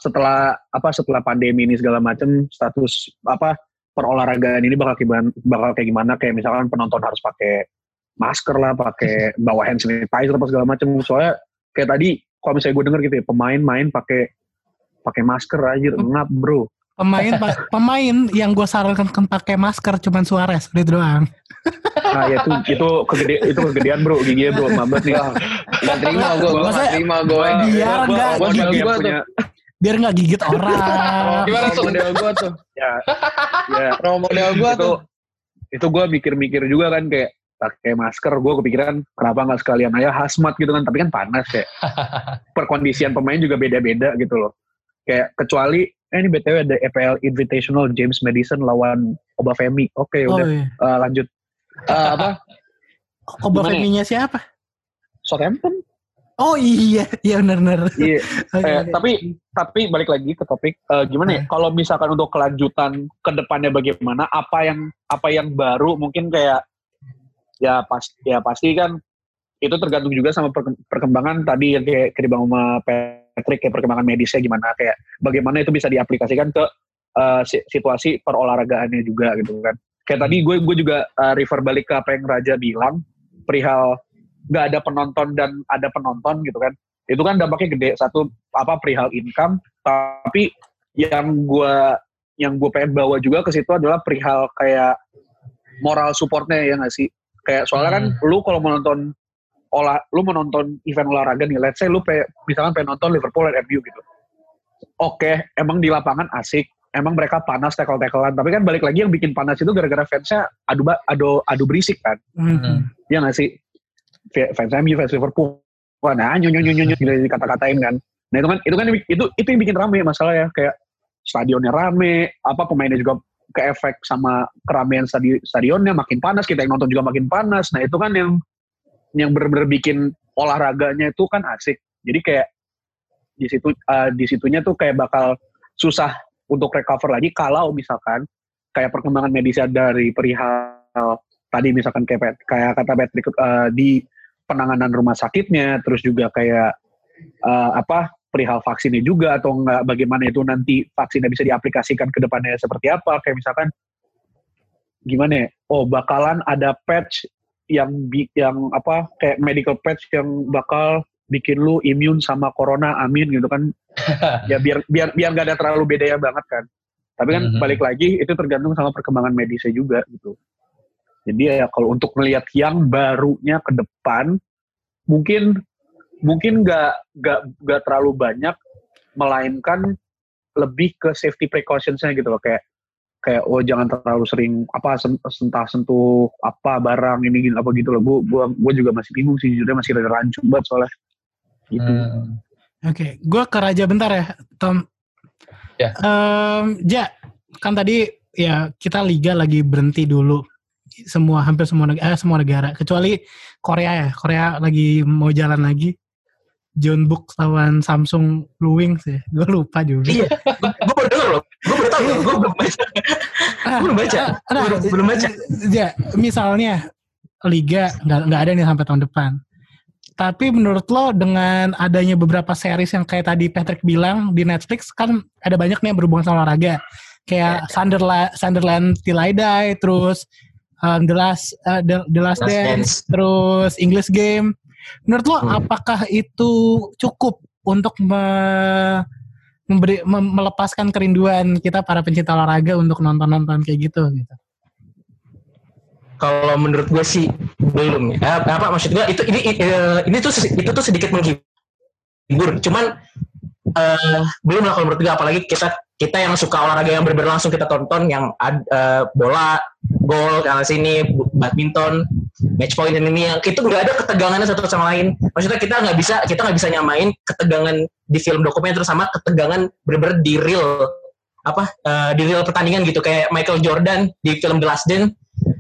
setelah apa setelah pandemi ini segala macam status apa perolahragaan ini bakal gimana bakal kayak gimana kayak misalkan penonton harus pakai masker lah pakai bawa hand sanitizer apa segala macam soalnya kayak tadi kalau misalnya gue denger gitu ya pemain main pakai pakai masker aja ngap bro Pemain pa- pemain yang gue sarankan kan pakai masker cuman Suarez gitu doang. nah ya itu itu kegede itu kegedean bro giginya bro mabet nih. Gak terima gue, gue gak terima gue. biar nggak gue tuh. Biar nggak gigit orang. Gimana tuh? Model gue tuh. ya ya Role model gue tuh. itu gue mikir-mikir juga kan kayak pakai masker gue kepikiran kenapa nggak sekalian aja hazmat gitu kan tapi kan panas kayak perkondisian pemain juga beda-beda gitu loh kayak kecuali eh ini btw ada EPL Invitational James Madison lawan Obafemi oke Oh udah iya. eh, lanjut Eh, apa Oba Gimana ya? Femi-nya siapa? Southampton Oh iya, iya benar-benar. iya. Oke, Eh, tapi tapi balik lagi ke topik eh, gimana ya? Kalau misalkan untuk kelanjutan ke depannya bagaimana apa yang apa yang baru? Mungkin kayak ya pas ya pasti kan itu tergantung juga sama perke- perkembangan tadi yang kayak kayak dibangun sama Patrick kayak perkembangan medisnya gimana kayak bagaimana itu bisa diaplikasikan ke si- situasi perolahragaannya juga gitu kan. Kayak tadi gue gue juga eh, refer balik ke apa yang Raja bilang perihal nggak ada penonton dan ada penonton gitu kan. Itu kan dampaknya gede. Satu apa perihal income. Tapi yang gua yang gue pengen bawa juga ke situ adalah perihal kayak moral supportnya ya nggak sih? Kayak soalnya kan lu kalau menonton olah lu menonton event olahraga nih let's say lu pe, misalkan pengen nonton Liverpool dan MU gitu. Oke emang di lapangan asik emang mereka panas tackle-tacklean. Tapi kan balik lagi yang bikin panas itu gara-gara fansnya adu adu adu berisik kan. Mhm. ya nggak sih fans MU fans Liverpool. Wah nah nyu nyu nyu gitu dikata-katain kan. Nah itu kan itu kan itu itu yang bikin rame masalah ya. Kayak stadionnya rame apa pemainnya juga ke efek sama keramaian stadi- stadionnya makin panas kita yang nonton juga makin panas. Nah itu kan yang yang bener-bener bikin olahraganya itu kan asik. Jadi kayak di situ eh, di situnya tuh kayak bakal susah untuk recover lagi kalau misalkan kayak perkembangan medisnya dari perihal tadi misalkan kayak kayak kata Patrick eh, di penanganan rumah sakitnya terus juga kayak eh, apa perihal vaksinnya juga atau enggak bagaimana itu nanti vaksinnya bisa diaplikasikan ke depannya seperti apa. Kayak misalkan gimana ya oh bakalan ada patch yang yang apa kayak medical patch yang bakal bikin lu imun sama corona amin gitu kan. Ya biar biar biar gak ada terlalu bedanya banget kan. Tapi kan Mhm. balik lagi itu tergantung sama perkembangan medisnya juga gitu jadi ya kalau untuk melihat yang barunya ke depan mungkin mungkin nggak nggak nggak terlalu banyak melainkan lebih ke safety precautions-nya gitu loh kayak kayak oh jangan terlalu sering apa sen- sentah sentuh apa barang ini gini apa gitu loh gue gua, gua juga masih bingung sih jujurnya masih rada rancu banget soalnya gitu Hmm. Oke, gue ke Raja bentar ya, Tom. Ya. Em, ja, kan tadi ya kita liga lagi berhenti dulu. Semua hampir semua negara, eh, semua negara kecuali Korea ya. Korea lagi mau jalan lagi. John Book lawan Samsung Blue Wings ya. Gue lupa juga. Iya, gue baru denger loh. Gue baru tahu. Gue belum baca. Ah, belum baca. ah, nah, Belum- belum baca. Ya, misalnya liga nggak nggak ada nih sampai tahun depan. Tapi menurut lo dengan adanya beberapa series yang kayak tadi Patrick bilang di Netflix kan ada banyak nih yang berhubungan sama olahraga. Kayak Sunderland, Sunderland Till I Die, terus um, The Last uh, The, The Last, Last Dance, Dance. terus English Game. Menurut lo Hmm. apakah itu cukup untuk me- memberi mem- melepaskan kerinduan kita para pencinta olahraga untuk nonton-nonton kayak gitu gitu. Kalau menurut gue sih belum ya. Eh, apa maksud gue itu ini eh, ini tuh sesi- itu tuh sedikit menghibur. Cuman eh belum lah kalau menurut gue apalagi kita kita yang suka olahraga yang benar-benar langsung kita tonton yang ad- eh, bola, gol, kalah sini, badminton, match point dan ini. Yang itu nggak ada ketegangannya satu sama lain. Maksudnya kita nggak bisa kita nggak bisa nyamain ketegangan di film dokumenter sama ketegangan benar-benar di real apa eh, di real pertandingan gitu. Kayak Michael Jordan di film The Last Dance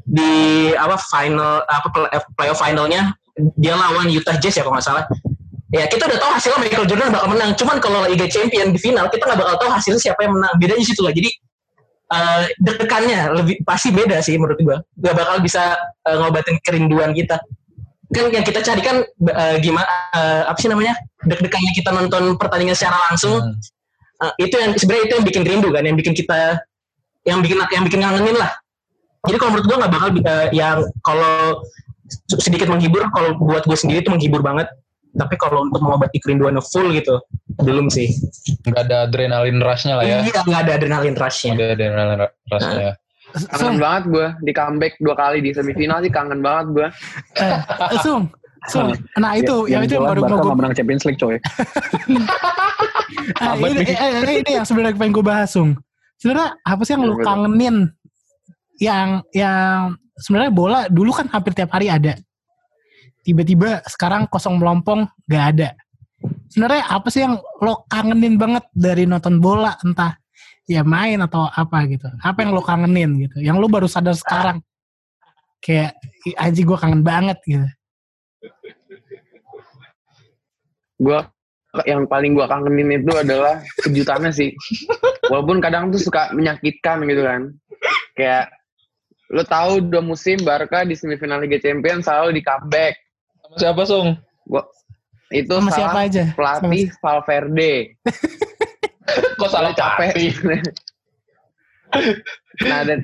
di apa final apa eh, playoff finalnya dia lawan Utah Jazz ya kalau nggak salah ya kita udah tahu hasilnya Michael Jordan bakal menang. Cuman kalau Liga Champion di final kita nggak bakal tahu hasilnya siapa yang menang. Bedanya situ lah. Jadi eh deg-degannya lebih pasti beda sih menurut gua. Nggak bakal bisa eh, ngobatin kerinduan kita. Kan yang kita cari kan eh, gimana eh, apa sih namanya? Deg-degannya kita nonton pertandingan secara langsung. Hmm. Uh, itu yang sebenarnya itu yang bikin rindu kan yang bikin kita yang bikin yang bikin ngangenin lah. Jadi kalau menurut gue nggak bakal uh, yang kalau sedikit menghibur kalau buat gue sendiri itu menghibur banget tapi kalau untuk mengobati kerinduan full gitu belum sih nggak ada adrenalin rush-nya lah ya iya nggak ada adrenalin rushnya nggak ada adrenalin rush-nya ya. Kangen Sung, banget gue di comeback dua kali di semifinal sih kangen banget gue. eh, Sung, Sung. Nah itu, yang, itu yang jelas baru Barca mau gue nggak menang Champions League coy Ah, Abad ini, eh, eh, ini yang sebenarnya pengen gue bahas, Sung. Sebenarnya apa sih yang lu Betul. kangenin? Yang yang sebenarnya bola dulu kan hampir tiap hari ada. Tiba-tiba sekarang kosong melompong gak ada. Sebenarnya apa sih yang lo kangenin banget dari nonton bola entah ya main atau apa gitu. Apa yang lo kangenin gitu. Yang lo baru sadar sekarang. Kayak "Ih, anjing gue kangen banget gitu. Gue yang paling gue kangenin itu adalah kejutannya sih. Walaupun kadang tuh suka menyakitkan gitu kan. Kayak lo tahu dua musim Barca di semifinal Liga Champions selalu di comeback. Sama siapa sung Gua itu Sama siapa salah aja? pelatih Valverde. kok salah capek. nah dan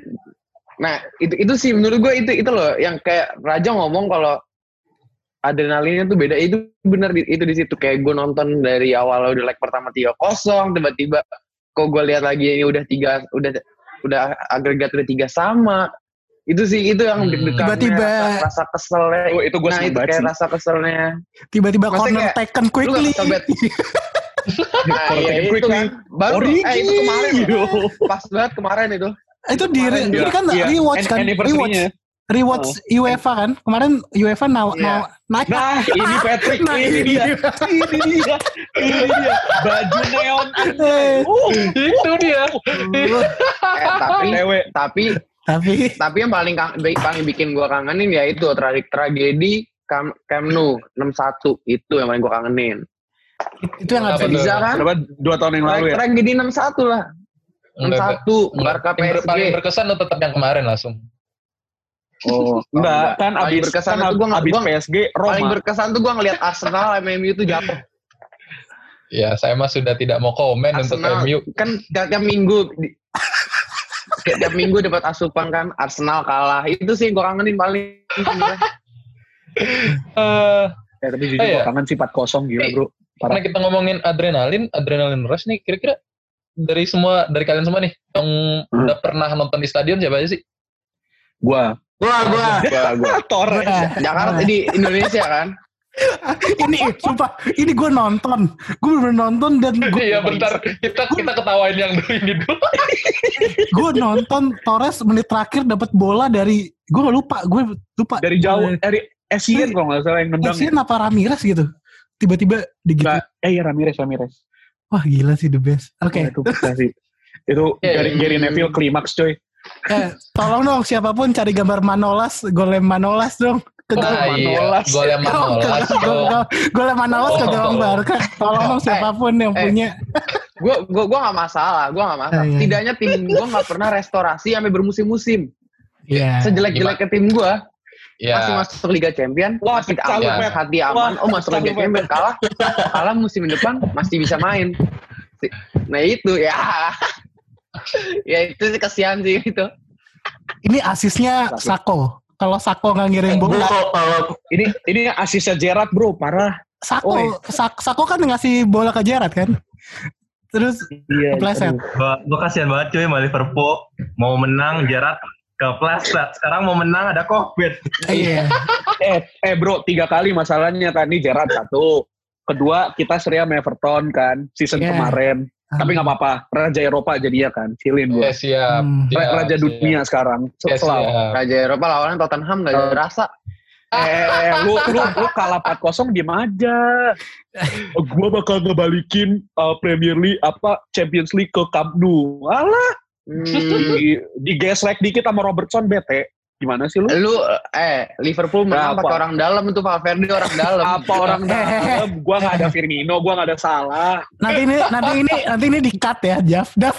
nah itu itu sih menurut gue itu itu loh yang kayak Raja ngomong kalau adrenalinnya tuh beda itu bener di- itu di situ kayak gue nonton dari awal udah leg pertama tiga kosong tiba-tiba kok gue lihat lagi ini udah tiga udah udah agregat udah tiga sama itu sih itu yang Hmm. deg-degannya Tiba-tiba- rasa, rasa keselnya Oh, itu gue nah itu banget kayak sih. rasa keselnya Tiba-tiba corner kayak, taken lu quickly. nah taken itu quickly. kan baru Origi. eh itu kemarin Yo. pas banget kemarin itu itu di Kemarin ini kan iya. rewatch An- kan, rewatch, rewatch UEFA kan. Kemarin UEFA now, Iya. now naik. Nah, ini Patrick, Nah, ini dia, ini dia, ini dia, baju neon. Uh, Itu dia. eh, tapi Lewe. tapi tapi tapi yang paling paling bikin gua kangenin ya itu tra- tragedi Cam, Camp Nou 61 itu yang paling gua kangenin. itu yang nggak bisa kan? Berapa dua tahun yang lalu ya? Tragedi 61 lah. Enggak, 61 enggak. Barca Yang ber- paling PSG. berkesan tuh tetap yang kemarin langsung. Oh, enggak, kan Paling abis berkesan kan itu gua nggak- abis gua- PSG Paling Roma. berkesan tuh gua ngeliat Arsenal MMU itu jatuh. Ya, saya mah sudah tidak mau komen untuk Arsenal MU. kan tiap, tiap minggu di- tiap, tiap minggu dapat asupan kan Arsenal kalah. Itu sih gua kangenin paling. Eh, Ya, tapi jujur gua iya. kangen sih 4-0 gila Eh, bro. karena Parah. kita ngomongin adrenalin, adrenalin rush nih, kira-kira dari semua dari kalian semua nih yang Hmm. udah pernah nonton di stadion siapa aja sih? Gua. Gua, gua. Gua, gua. Torres. Jakarta di Indonesia kan. ini sumpah ini gue nonton gue bener nonton dan gue Iya, bentar. Kita kita ketawain yang dulu ini dulu. gue nonton Torres menit terakhir dapat bola dari gue gak lupa gue lupa Dari jauh, dari Essien kalau nggak salah yang nendang. Essien apa Ramirez gitu tiba-tiba digitu Nggak, eh iya Ramirez, Ramirez. wah gila sih the best oke Wah, Itu prestasi. Itu Iya, Gary, iya. Gary Neville klimaks coy. eh, tolong dong siapa pun cari gambar Manolas golem Manolas dong ke gawang iya. Manolas. Gol yang Manolas. dong. golem Manolas ke Oh. gawang Barca tolong dong siapa pun yang eh. punya Gue gua gua gak masalah, gua gak masalah. Ah, iya. Setidaknya tim gua gak pernah restorasi sampai bermusim-musim. Iya. Sejelek-jeleknya tim gua Ya. masih masuk Liga Champion, Wah, masih aman, Pep. hati aman. Wah, oh masuk Liga. Champion kalah, kalah musim depan masih bisa main. Nah itu ya, ya itu sih kesian sih itu. ini asisnya Sako kalau Sako nggak ngirim Gua bola kalau Ini ini asisnya Gerard bro, parah. Sako. Sak- Sako kan ngasih bola ke Gerrard kan terus Iya. kepleset Gua, gua kasihan banget cuy sama Liverpool. Mau menang Gerard ke plastik. Sekarang mau menang ada Covid. iya Eh, eh bro, tiga kali masalahnya kan ini Gerard satu. Kedua kita seri sama Everton kan season Iya. kemarin. Tapi nggak apa-apa, Raja Eropa jadinya kan, chillin gue. Ya, siap. Hmm. siap, Raja siap. dunia sekarang, Ya, siap. Raja Eropa lawannya Tottenham gak ada rasa. Eh, lu, lu, lu kalah 4-0 diem aja. Gua bakal ngebalikin uh, Premier League apa Champions League ke Camp Nou. Alah, Hmm. di, digesrek dikit sama Robertson bete. Gimana sih lu? Lu eh Liverpool menang Apa? pakai orang dalam itu Valverde orang dalam. Apa orang dalam? Gua nggak ada Firmino, gua nggak ada salah. nanti ini nanti ini nanti ini di cut ya Jaf Daf.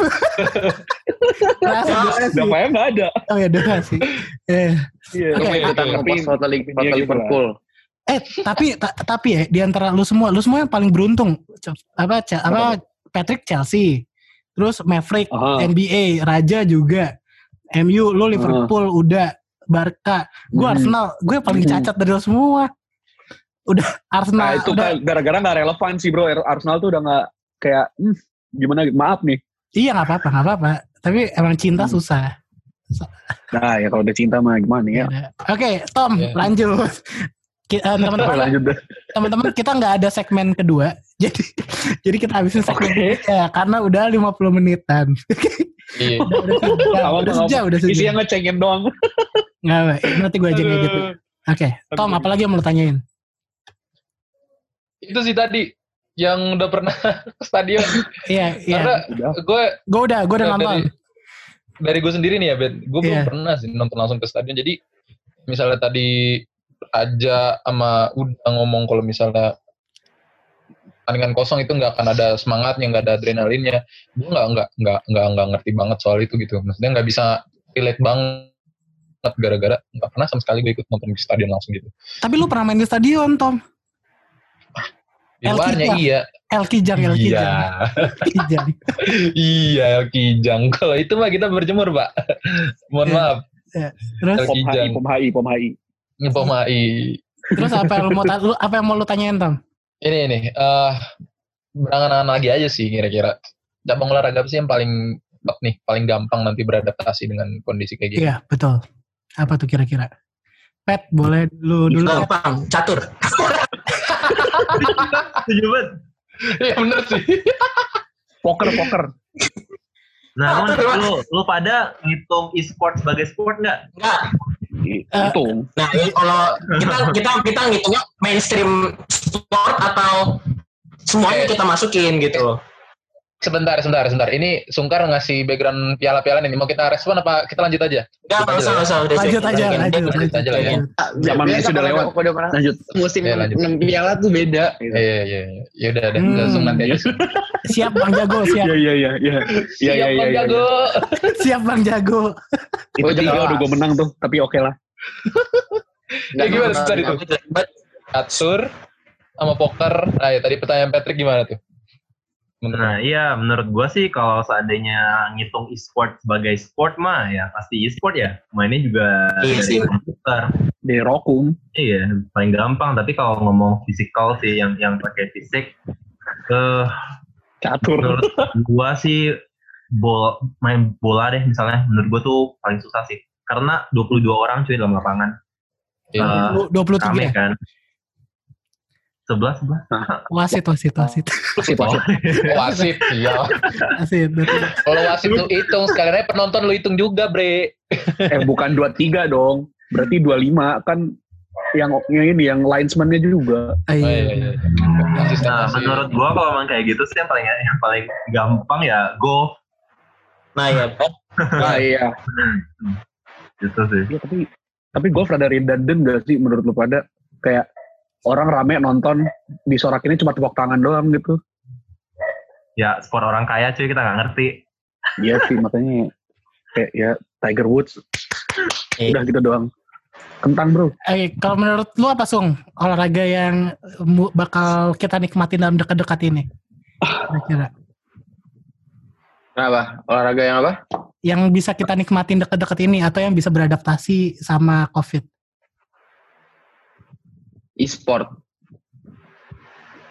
Siapa nggak ada? oh ya durasi eh Iya. Tapi- li- foto Iya, gitu Liverpool. eh tapi ta- tapi ya di antara lu semua lu semua yang paling beruntung apa apa Patrick Chelsea terus Maverick. NBA Raja juga MU lu Liverpool udah Barca gue Hmm. Arsenal gue paling Hmm. cacat dari lu semua udah Arsenal Nah itu udah kan gara-gara nggak relevan sih bro. Arsenal tuh udah nggak kayak hmm, gimana? Maaf nih. iya nggak apa-apa nggak apa-apa tapi emang cinta Hmm. susah Nah ya kalau udah cinta mah gimana ya? Udah. Oke, Tom, Ya. lanjut. Eh, teman-teman, teman-teman kita nggak ada segmen kedua, jadi jadi kita habisin segmen Oke. ya karena udah 50 menitan. Iya. udah, udah sejam, Apa, udah apa, sejam, udah sejam. Isinya ngecengin doang. Nggak, nanti gue aja ngedit. Oke, Tom, Aduh. apalagi yang mau tanyain? Itu sih tadi yang udah pernah ke stadion. Iya, iya. Karena gue Gue udah, gue udah dari, nonton. dari gue sendiri nih ya, Ben. Gue belum Iya. pernah sih nonton langsung ke stadion. Jadi misalnya tadi aja sama udah ngomong kalau misalnya pertandingan kosong itu nggak akan ada semangatnya, nggak ada adrenalinnya. Gue nggak nggak nggak nggak nggak ngerti banget soal itu gitu. Maksudnya nggak bisa relate banget gara-gara nggak pernah sama sekali gue ikut nonton di stadion langsung gitu. Tapi lu pernah main di stadion, Tom? Di luarnya Kijang. iya. El Kijang, El Iya. Kijang. Kijang. iya, El Kijang. Kalau itu mah kita berjemur, Pak. Mohon Iya. maaf. Terus El Kijang. pom HI, pom HI. Pom HI. Terus apa yang lu mau lu- apa yang mau lu tanyain Tom? Ini ini eh berangan-angan lagi aja sih kira-kira. Cabang olahraga apa sih yang paling nih paling gampang nanti beradaptasi dengan kondisi kayak gini? Iya betul. Apa tuh kira-kira? Pet boleh lu dulu. Gampang, catur. Setuju banget. Iya bener sih. Poker poker. Nah, Catur, lu, lu, lu pada ngitung e-sport sebagai sport nggak? Enggak. Itu. Nah, ini kalau kita kita kita ngitungnya mainstream sport atau semuanya kita masukin gitu. Sebentar, sebentar, sebentar. Ini Sungkar ngasih background piala-piala ini. Mau kita respon apa kita lanjut aja? Enggak, enggak usah, enggak usah. Udah Lanjut aja, Lanjut. lanjut, Lanjut lanjut. aja lah ya. Zaman Biasa sudah lewat. udah- Udah pernah Lanjut. musim Ya, lanjut. enam piala tuh beda. Gitu. Iya, iya, iya. Ya udah, udah. Hmm. Langsung nanti aja. Siap Bang Jago, siap. Iya iya iya iya. Iya iya Siap, iya. Bang iya. Jago. Siap Bang Jago. Itu Oh, tiga udah gue menang tuh, tapi oke lah. Ya, gimana tadi tuh? Atur sama poker. Nah, ya, tadi pertanyaan Patrick gimana tuh? Menurut Nah, iya menurut gua sih kalau seandainya ngitung e-sport sebagai sport mah ya pasti e-sport ya. Mainnya juga Iya sih. komputer. Di Rokum. Iya, paling gampang. Tapi kalau ngomong fisikal sih yang yang pakai fisik, eh Catur. menurut gua sih bol main bola deh misalnya menurut gua tuh paling susah sih. Karena 22 orang cuy dalam lapangan. Eh, Lu 23 rame ya? kan. 11 11. Wasit, wasit, wasit. Wasit wasit. wasit, iya. Wasit. betul. Kalau wasit lu hitung, sekalian aja penonton lu hitung juga, Bre. Eh bukan 23 dong. Berarti 25 kan yang yang ini yang linesman-nya juga. Ah, Oh, iya, iya, iya. iya. Nah, menurut gua kalau emang kayak gitu sih yang paling yang paling gampang ya golf Nah, ya. Ah iya. gitu sih. Iya tapi tapi golf rada redundant gak sih menurut lu pada kayak orang rame nonton disorak ini cuma tepuk tangan doang gitu. Ya sport orang kaya cuy kita nggak ngerti. Iya sih makanya kayak ya Tiger Woods Iya. udah gitu doang. Kentang bro. Eh, kalau menurut lu apa Sung? Olahraga yang bakal kita nikmatin dalam dekat-dekat ini? Kira-kira. Kenapa? Olahraga yang apa? Yang bisa kita nikmatin dekat-dekat ini atau yang bisa beradaptasi sama COVID? E-sport.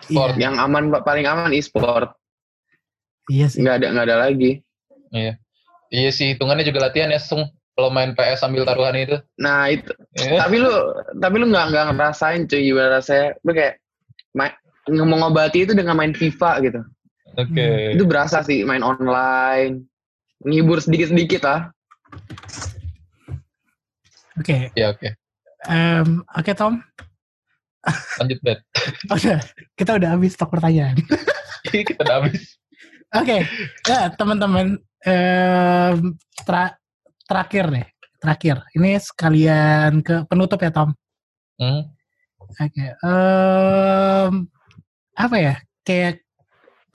Sport. Iya, Yang aman paling aman e-sport. iya sih. Nggak ada nggak ada lagi. Iya. Iya sih, hitungannya juga latihan ya, Sung. Kalau main PS sambil taruhan itu. Nah itu. Iya. tapi lu tapi lu nggak nggak ngerasain cuy gimana rasanya. Lu kayak main, ngobati itu dengan main FIFA gitu. Oke. Itu berasa sih main online. Ngibur sedikit-sedikit lah. Oke. Iya, oke. Em, Oke Tom. Lanjut, Bet. Udah. Kita udah habis stok pertanyaan. Kita udah habis. Oke, ya teman-teman, em, tra- terakhir deh, terakhir. Ini sekalian ke penutup ya Tom. Hmm. Oke, em, apa ya? Kayak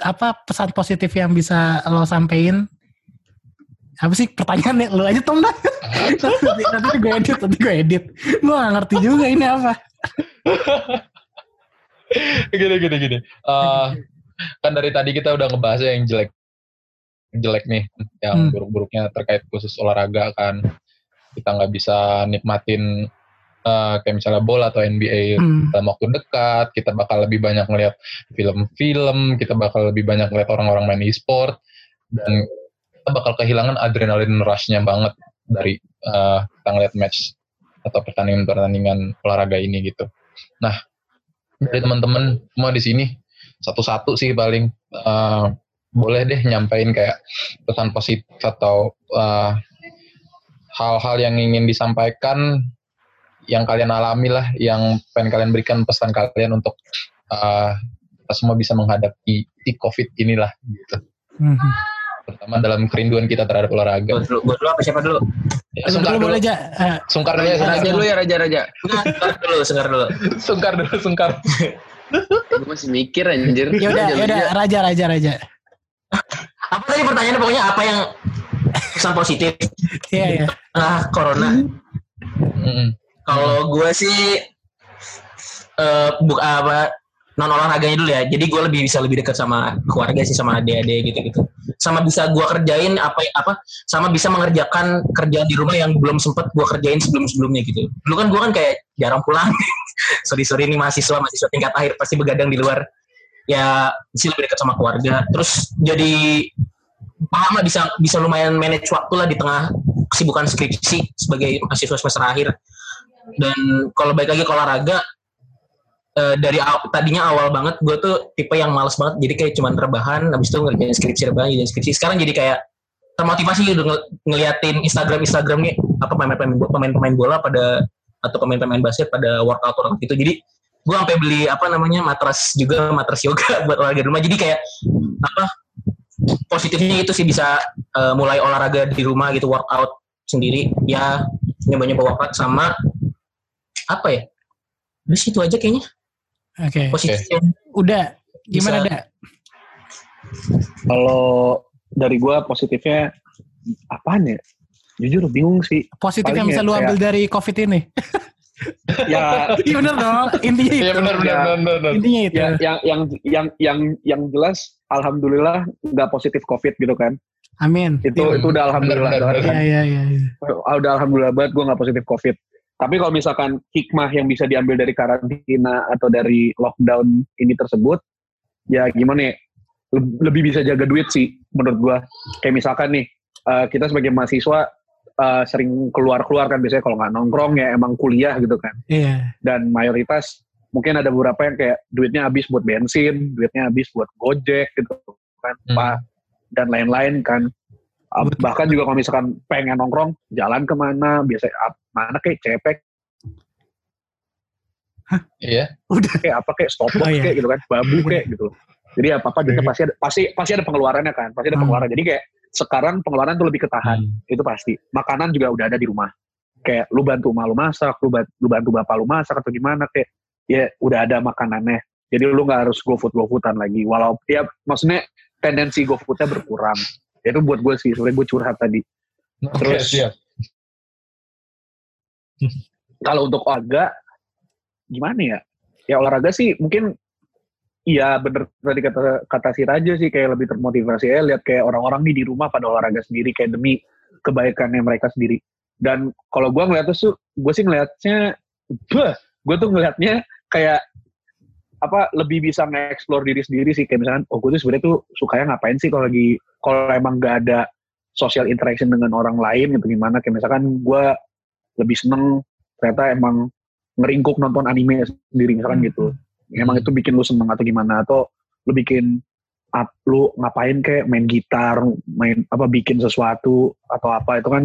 apa pesan positif yang bisa lo sampein? Apa sih pertanyaannya? Lo aja Tom dah. nanti, nanti gue edit, nanti gue edit. Gue gak ngerti juga ini apa. gini, gini, gini. Eh, kan dari tadi kita udah ngebahas yang jelek jelek nih yang Hmm. buruk-buruknya terkait khusus olahraga kan kita nggak bisa nikmatin eh, kayak misalnya bola atau NBA Hmm. dalam waktu dekat kita bakal lebih banyak ngeliat film-film kita bakal lebih banyak ngeliat orang-orang main e-sport dan kita bakal kehilangan adrenalin rushnya banget dari eh, kita ngeliat match atau pertandingan-pertandingan olahraga ini gitu nah dari teman-teman semua di sini satu-satu sih paling eh, boleh deh nyampein kayak pesan positif atau eh, hal-hal yang ingin disampaikan yang kalian alami lah yang pengen kalian berikan pesan kalian untuk eh, kita semua bisa menghadapi covid inilah gitu Hmm. Terutama dalam kerinduan kita terhadap olahraga Gue dulu, gua dulu apa siapa dulu? ya, sungkar dulu aja. Eh, sungkar dulu ya Raja, sungkar dulu ya raja raja. Enggak, sebentar dulu, sebentar dulu. sungkar dulu sungkar Gue masih mikir anjir. ya udah, Raja, ya udah, raja. raja, raja, raja. Apa tadi pertanyaannya pokoknya apa yang pesan positif Iya, iya. ah corona? Mm-mm. Kalau gue sih eh buk apa non olahraganya dulu ya. Jadi gue lebih bisa lebih dekat sama keluarga sih sama adik-adik gitu-gitu. Sama bisa gua kerjain apa apa sama bisa mengerjakan kerjaan di rumah yang belum sempet gua kerjain sebelum sebelumnya gitu. Dulu kan gua kan kayak jarang pulang. Sorry sorry ini mahasiswa mahasiswa tingkat akhir pasti begadang di luar. Ya sih lebih dekat sama keluarga. Terus jadi paham lah bisa bisa lumayan manage waktu lah di tengah kesibukan skripsi sebagai mahasiswa semester akhir. Dan kalau balik lagi ke olahraga eh, dari aw- tadinya awal banget gue tuh tipe yang males banget jadi kayak cuman rebahan habis itu ngerjain skripsi rebahan ngerjain skripsi. Sekarang jadi kayak termotivasi gitu ng- ngeliatin Instagram Instagramnya apa pemain-pemain pemain-pemain bola pada atau pemain-pemain basket pada workout workout gitu. Jadi gue sampai beli apa namanya matras juga matras yoga buat olahraga di rumah. Jadi kayak apa positifnya itu sih bisa eh, mulai olahraga di rumah gitu workout sendiri. Ya nyoba-nyoba workout sama apa ya di situ aja kayaknya Oke. positifnya Udah. Gimana Bisa. dah? Kalau dari gua positifnya apaan ya? Jujur bingung sih. Positif Paling yang bisa ya lu kayak- ambil dari COVID ini. Ya Iya bener dong. Intinya itu. Iya benar benar Ya. benar benar. Intinya itu. ya yang yang yang yang yang jelas alhamdulillah nggak positif covid gitu kan. Amin. Itu Iya, itu udah alhamdulillah benar, benar. Iya iya iya. Ah, udah alhamdulillah banget gue nggak positif covid. Tapi kalau misalkan hikmah yang bisa diambil dari karantina atau dari lockdown ini tersebut, ya gimana ya? Leb- Lebih bisa jaga duit sih menurut gua. Kayak misalkan nih, eh, kita sebagai mahasiswa eh, sering keluar-keluar kan biasanya kalau nggak nongkrong ya emang kuliah gitu kan. Iya. Dan mayoritas mungkin ada beberapa yang kayak duitnya habis buat bensin, duitnya habis buat gojek gitu kan, Hmm. Dan lain-lain kan. Uh, Betul. bahkan juga kalau misalkan pengen nongkrong, jalan ke mana, biasa up, mana kayak cepek, Iya. kayak apa kayak stopwatch Oh, iya. kayak gitu kan, babu kayak gitu. Jadi apa apa duitnya pasti ada pasti pasti ada pengeluarannya kan, pasti ada Hmm. pengeluaran. Jadi kayak sekarang pengeluaran tuh lebih ketahan, Hmm. itu pasti. Makanan juga udah ada di rumah. Kayak lu bantu emak lu masak, lu bantu, lu bantu bapak lu masak atau gimana kayak ya udah ada makanannya. Jadi lu nggak harus go food go foodan lagi. Walau ya maksudnya tendensi go foodnya berkurang. Itu buat gue sih, sebenarnya gue curhat tadi. Terus- siap. kalau untuk olahraga gimana ya ya olahraga sih mungkin iya bener tadi kata kata si Raja sih kayak lebih termotivasi ya lihat kayak orang-orang nih di rumah pada olahraga sendiri kayak demi kebaikannya mereka sendiri dan kalau gue ngeliatnya tuh gue sih ngeliatnya gue tuh ngeliatnya kayak apa lebih bisa nge-explore diri sendiri sih kayak misalkan oh gue tuh sebenarnya tuh sukanya ngapain sih kalau lagi kalau emang gak ada social interaction dengan orang lain gitu gimana? Kayak misalkan gue lebih seneng ternyata emang ngeringkuk nonton anime sendiri misalkan gitu. Emang itu bikin lu seneng atau gimana? Atau lu bikin up, lu ngapain kayak main gitar main apa bikin sesuatu atau apa? Itu kan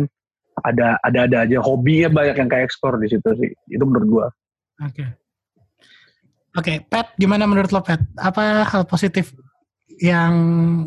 ada ada ada aja. Hobinya banyak yang kayak ekspor di situ sih. Itu menurut gua. Oke. Oke, Pat, gimana menurut lo, Pat? Apa hal positif yang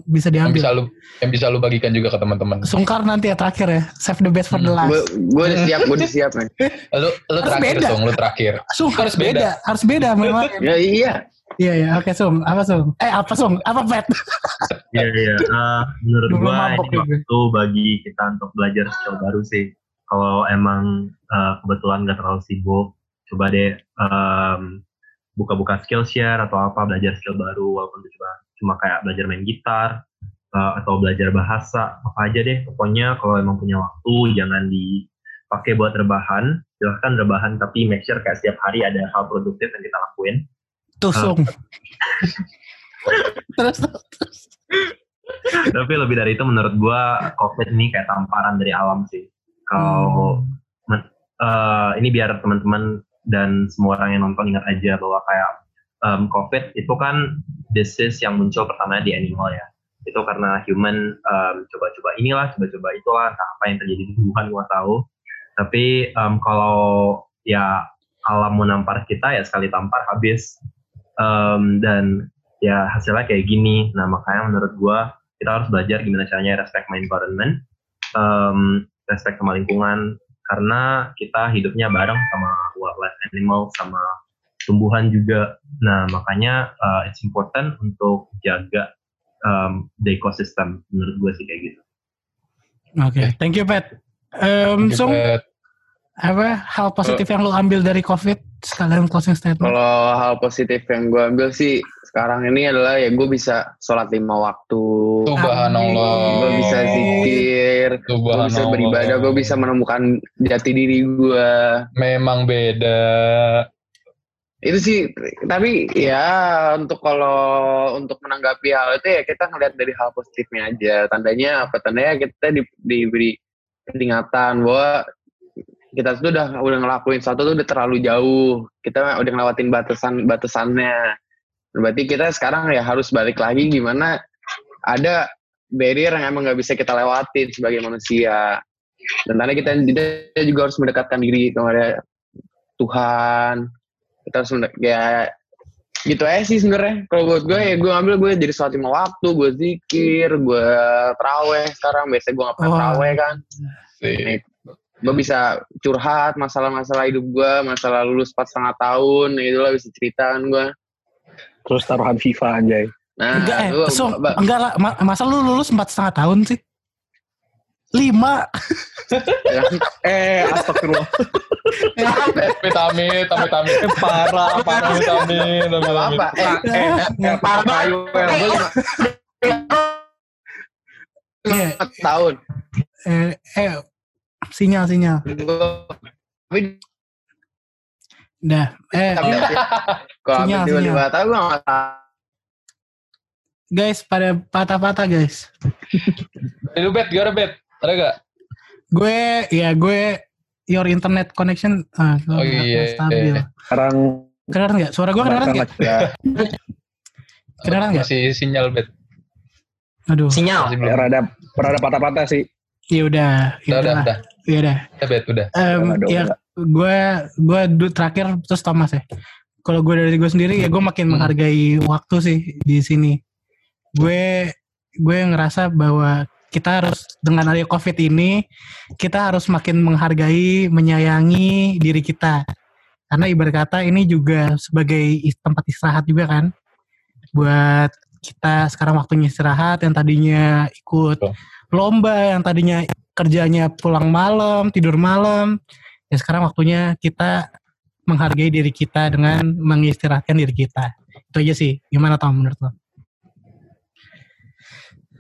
bisa Yang diambil? bisa lu yang bisa lu bagikan juga ke teman-teman. Sungkar nanti ya terakhir ya. Save the best for the last. Gue gue udah siap, gue udah siap men. Lu lu Harus terakhir beda. dong, lu terakhir. Sungkar harus beda. beda. Harus beda memang. Ya iya. Iya, iya. Oke, Sung. Apa, Sung? Eh, apa, Sung? Apa, Pat? Iya iya. Eh, menurut mabok ini juga. waktu bagi kita untuk belajar skill baru sih. Kalau emang eh, kebetulan nggak terlalu sibuk, coba deh em, buka-buka Skillshare atau apa belajar skill baru walaupun itu cuma cuma kayak belajar main gitar eh, atau belajar bahasa apa aja deh. Pokoknya kalau emang punya waktu jangan dipakai buat rebahan. Silahkan rebahan tapi make sure kayak setiap hari ada hal produktif yang kita lakuin. Tuh. Sung. terus, terus. Tapi lebih dari itu menurut gua COVID ini kayak tamparan dari alam sih. Kalau Hmm. eh, ini biar teman-teman dan semua orang yang nonton ingat aja bahwa kayak em, COVID itu kan disease yang muncul pertama di animal ya. Itu karena human em, coba-coba inilah, coba-coba itulah, apa yang terjadi di Wuhan gua tahu. Tapi em, kalau ya alam menampar kita ya sekali tampar habis. Em, dan ya hasilnya kayak gini. Nah makanya menurut gua kita harus belajar gimana caranya respect my environment, em, respect sama lingkungan, karena kita hidupnya bareng sama wildlife animal, sama tumbuhan juga. Nah makanya uh, it's important untuk jaga um, the ecosystem menurut gue sih kayak gitu. Oke, thank you, Pat. Em, Gitu, Sung, Pat. Apa hal positif yang lu ambil dari COVID sekalian closing statement? Kalau hal positif yang gue ambil sih sekarang ini adalah ya gue bisa sholat lima waktu. Subhanallah. Gue bisa zikir, gue bisa beribadah, gue bisa menemukan jati diri gue. Memang beda. Itu sih, tapi ya untuk kalau untuk menanggapi hal itu ya kita ngeliat dari hal positifnya aja. Tandanya apa? Tandanya kita di, diberi peringatan bahwa kita tuh udah udah ngelakuin satu tuh udah terlalu jauh. Kita udah ngelewatin batasan batasannya. Berarti kita sekarang ya harus balik lagi gimana ada barrier yang emang nggak bisa kita lewatin sebagai manusia. Dan tadi kita, kita juga harus mendekatkan diri kepada Tuhan. Kita harus mendek, ya gitu aja sih sebenarnya. Kalau buat gue ya gue ambil gue jadi sholat lima waktu, gue zikir, gue teraweh sekarang. Biasanya gue nggak pernah Wah. teraweh kan. Sih. Gue bisa curhat masalah-masalah hidup gue, masalah lulus empat setengah tahun, ya itulah bisa ceritakan gue. Terus taruhan FIFA anjay. Nah, enggak eh, gua- so, enggak lah, ma- masa lu lulus empat setengah tahun sih? Lima. Eh, astagfirullah. Vitamin, amit amit. parah, parah. Vitamin, Gak apa-apa. amit. Eh, eh, eh, Parah. ayo, gue lima tahun. eh, eh, sinyal sinyal. Dah, eh tapi kalau Sinyal, tahu gue nggak tahu. guys pada patah-patah guys. Lu bet, gimana bet? Ada gak? Gue ya gue your internet connection ah, Oh, iya, nggak stabil. iya. Sekarang Kedengeran nggak? Suara gue kedengeran nggak? ya, Kedengeran nggak? Masih sinyal bet. Aduh. Sinyal. Masih belum. rada rada patah-patah sih. Ya udah, ya Udah, udah, udah, udah. ya bet, udah. Udah, ya gue gue terakhir terus Thomas ya. Kalau gue dari gue sendiri ya gue makin Hmm. menghargai waktu sih di sini. Gue gue ngerasa bahwa kita harus dengan adanya covid ini kita harus makin menghargai, menyayangi diri kita. Karena ibarat kata ini juga sebagai tempat istirahat juga kan. Buat kita sekarang waktunya istirahat yang tadinya ikut lomba, yang tadinya kerjanya pulang malam, tidur malam, ya sekarang waktunya kita menghargai diri kita dengan mengistirahatkan diri kita. Itu aja sih. Gimana Tom menurut lo?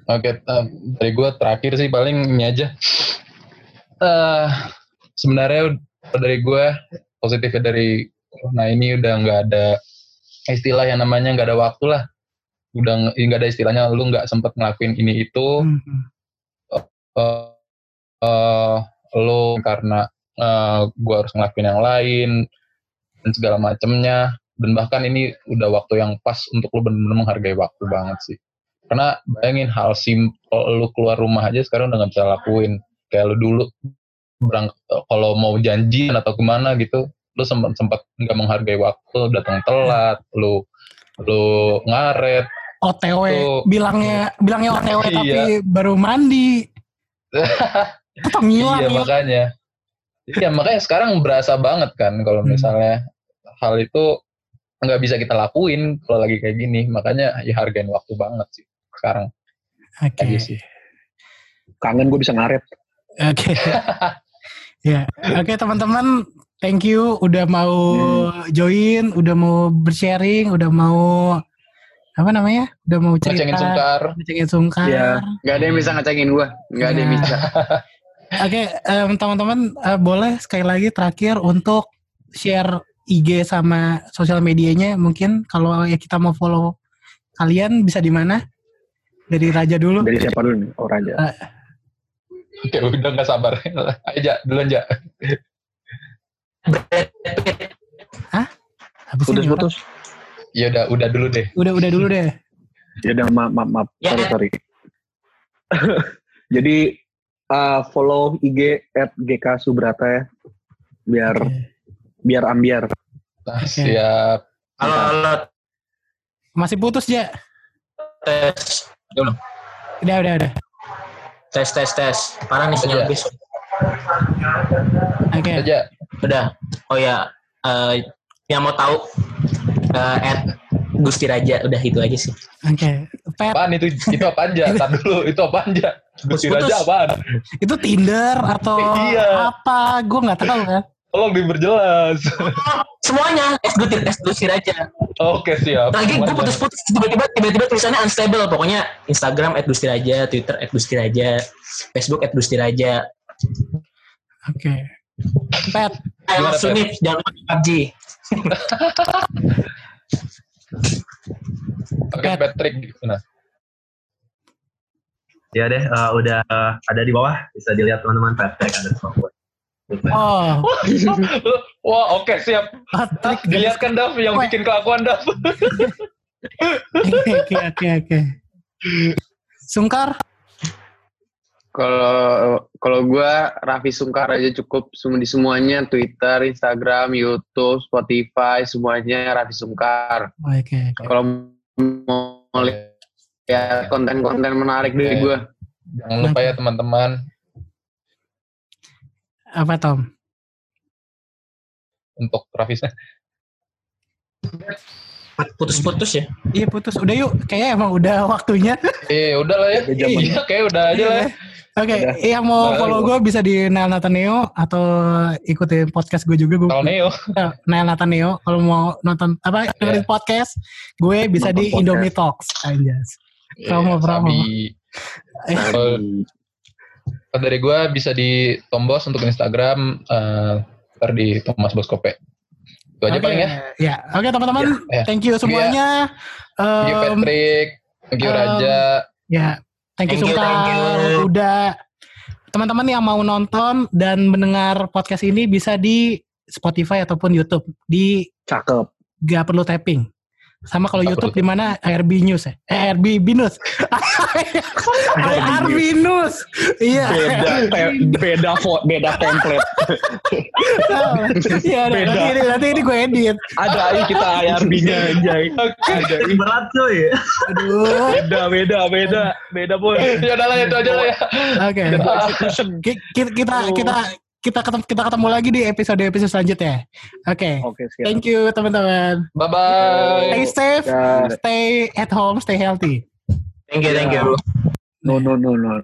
Oke, eh, dari gue terakhir sih paling ini aja. eh sebenarnya dari gue positifnya dari nah ini udah nggak ada istilah yang namanya nggak ada waktu lah. Udah nggak ada istilahnya lu nggak sempet ngelakuin ini itu. Hmm. eh eh, lu karena eh, gue harus ngelakuin yang lain dan segala macemnya dan bahkan ini udah waktu yang pas untuk lu benar-benar menghargai waktu banget sih karena bayangin hal simpel lu keluar rumah aja sekarang udah nggak bisa lakuin kayak lu dulu berang kalau mau janjian atau ke mana gitu lu sempat sempat nggak menghargai waktu datang telat lu lu ngaret OTW Tuh. bilangnya bilangnya OTW Iya. tapi baru mandi. Atau ngilang iya makanya iya makanya sekarang berasa banget kan kalau Hmm. misalnya hal itu nggak bisa kita lakuin kalau lagi kayak gini makanya ya hargain waktu banget sih sekarang Oke. aja sih Kangen gue bisa ngaret. Oke. ya. Oke teman-teman, thank you udah mau join, udah mau bersharing, udah mau apa namanya? Udah mau cerita. ngecengin sungkar Ngecengin sungkar. Iya. Gak ada yang bisa ngecengin gue. Gak ada yang Nah. bisa. Oke, em, teman-teman eh, boleh sekali lagi terakhir untuk share IG sama sosial medianya mungkin kalau ya kita mau follow kalian bisa di mana? Dari Raja dulu. Dari siapa dulu nih? Oh, Raja. Oke, udah nggak sabar aja duluan aja Habis ini orang- Putus-putus. ya udah udah dulu deh Udah udah dulu deh. Ya udah maaf maaf, maaf. Ya. sorry sorry. Jadi uh, follow IG at GK Subrata ya. Biar biar ambiar. nah, siap Halo, halo, Masih putus ya? tes, Udah udah udah. tes, tes, tes. Parah nih sinyal bis. Oke. aja Udah. Oh ya, eh, yang mau tahu, eh, at Gusti Raja. Udah itu aja sih. Oke. Pet, Apaan itu? Itu apa aja? Tar dulu, itu apa aja? Gusir Putus-putus. aja apaan? itu Tinder atau Iya. apa? Gue nggak tahu kan. Tolong diperjelas. Semuanya es gusir aja. Oke, siap. Lagi gue putus-putus tiba-tiba tiba-tiba tulisannya unstable. Pokoknya Instagram @dustiraja, Twitter @dustiraja, Facebook @dustiraja. Oke. Pet, I Gimana, love Pet? Sunif, jangan lupa di PUBG. Oke, Pet. Patrick. Nah, Ya deh, eh, udah eh, ada di bawah. Bisa dilihat teman-teman Patrick underscore. oh, Wah, oke, siap. Patrick. Dilihatkan Dav yang Wah. bikin kelakuan Dav. Oke, oke, oke, oke. Sungkar, Kalau kalau gue Raffi Sungkar aja cukup semua di semuanya Twitter, Instagram, YouTube, Spotify semuanya Raffi Sungkar. oke, oke. Kalau mau lihat konten-konten menarik dari gue. Jangan lupa ya teman-teman Apa Tom? untuk Rafisnya. Putus-putus ya. Iya putus. Udah yuk. Kayaknya emang udah waktunya. Eh, udah lah ya. Udah zaman. Iya, kayak udah aja lah ya. Oke, Udah. yang mau follow gue bisa di Nail Nataneo atau ikutin podcast gue juga gue Kalau Neo, Nail Nataneo kalau mau nonton apa dengerin podcast gue bisa Nonton di podcast. Indomie Talks anjas. Promo, eh, promo. Sabi. Eh, Kalau dari gue bisa di Tombos untuk Instagram, eh, ntar di Thomas Boskope. Itu aja Oke, paling ya. Ya, oke teman-teman, Ya, ya. thank you semuanya. Thank you Patrick, thank you um, Raja. Ya, thank you Thank you, Sungkar. thank you. Udah teman-teman yang mau nonton dan mendengar podcast ini bisa di Spotify ataupun YouTube di Cakep. gak perlu tapping. Sama kalau YouTube di mana ARB News ya? Eh, ARB Binus. ARB News. Iya. Beda, beda, fo- beda template. Iya, nanti ini nanti ini gue edit. Ada aja kita IRB-nya anjay. Ada berat coy. Aduh. beda, beda, beda, beda boy. Ya udah lah itu aja lah ya. Oke. Kita kita kita ketemu kita ketemu lagi di episode episode selanjutnya. Oke. Oke, siap. Thank you teman-teman. Bye bye. Stay safe, Ya. stay at home, stay healthy. Thank you, thank you. No, no, no, no.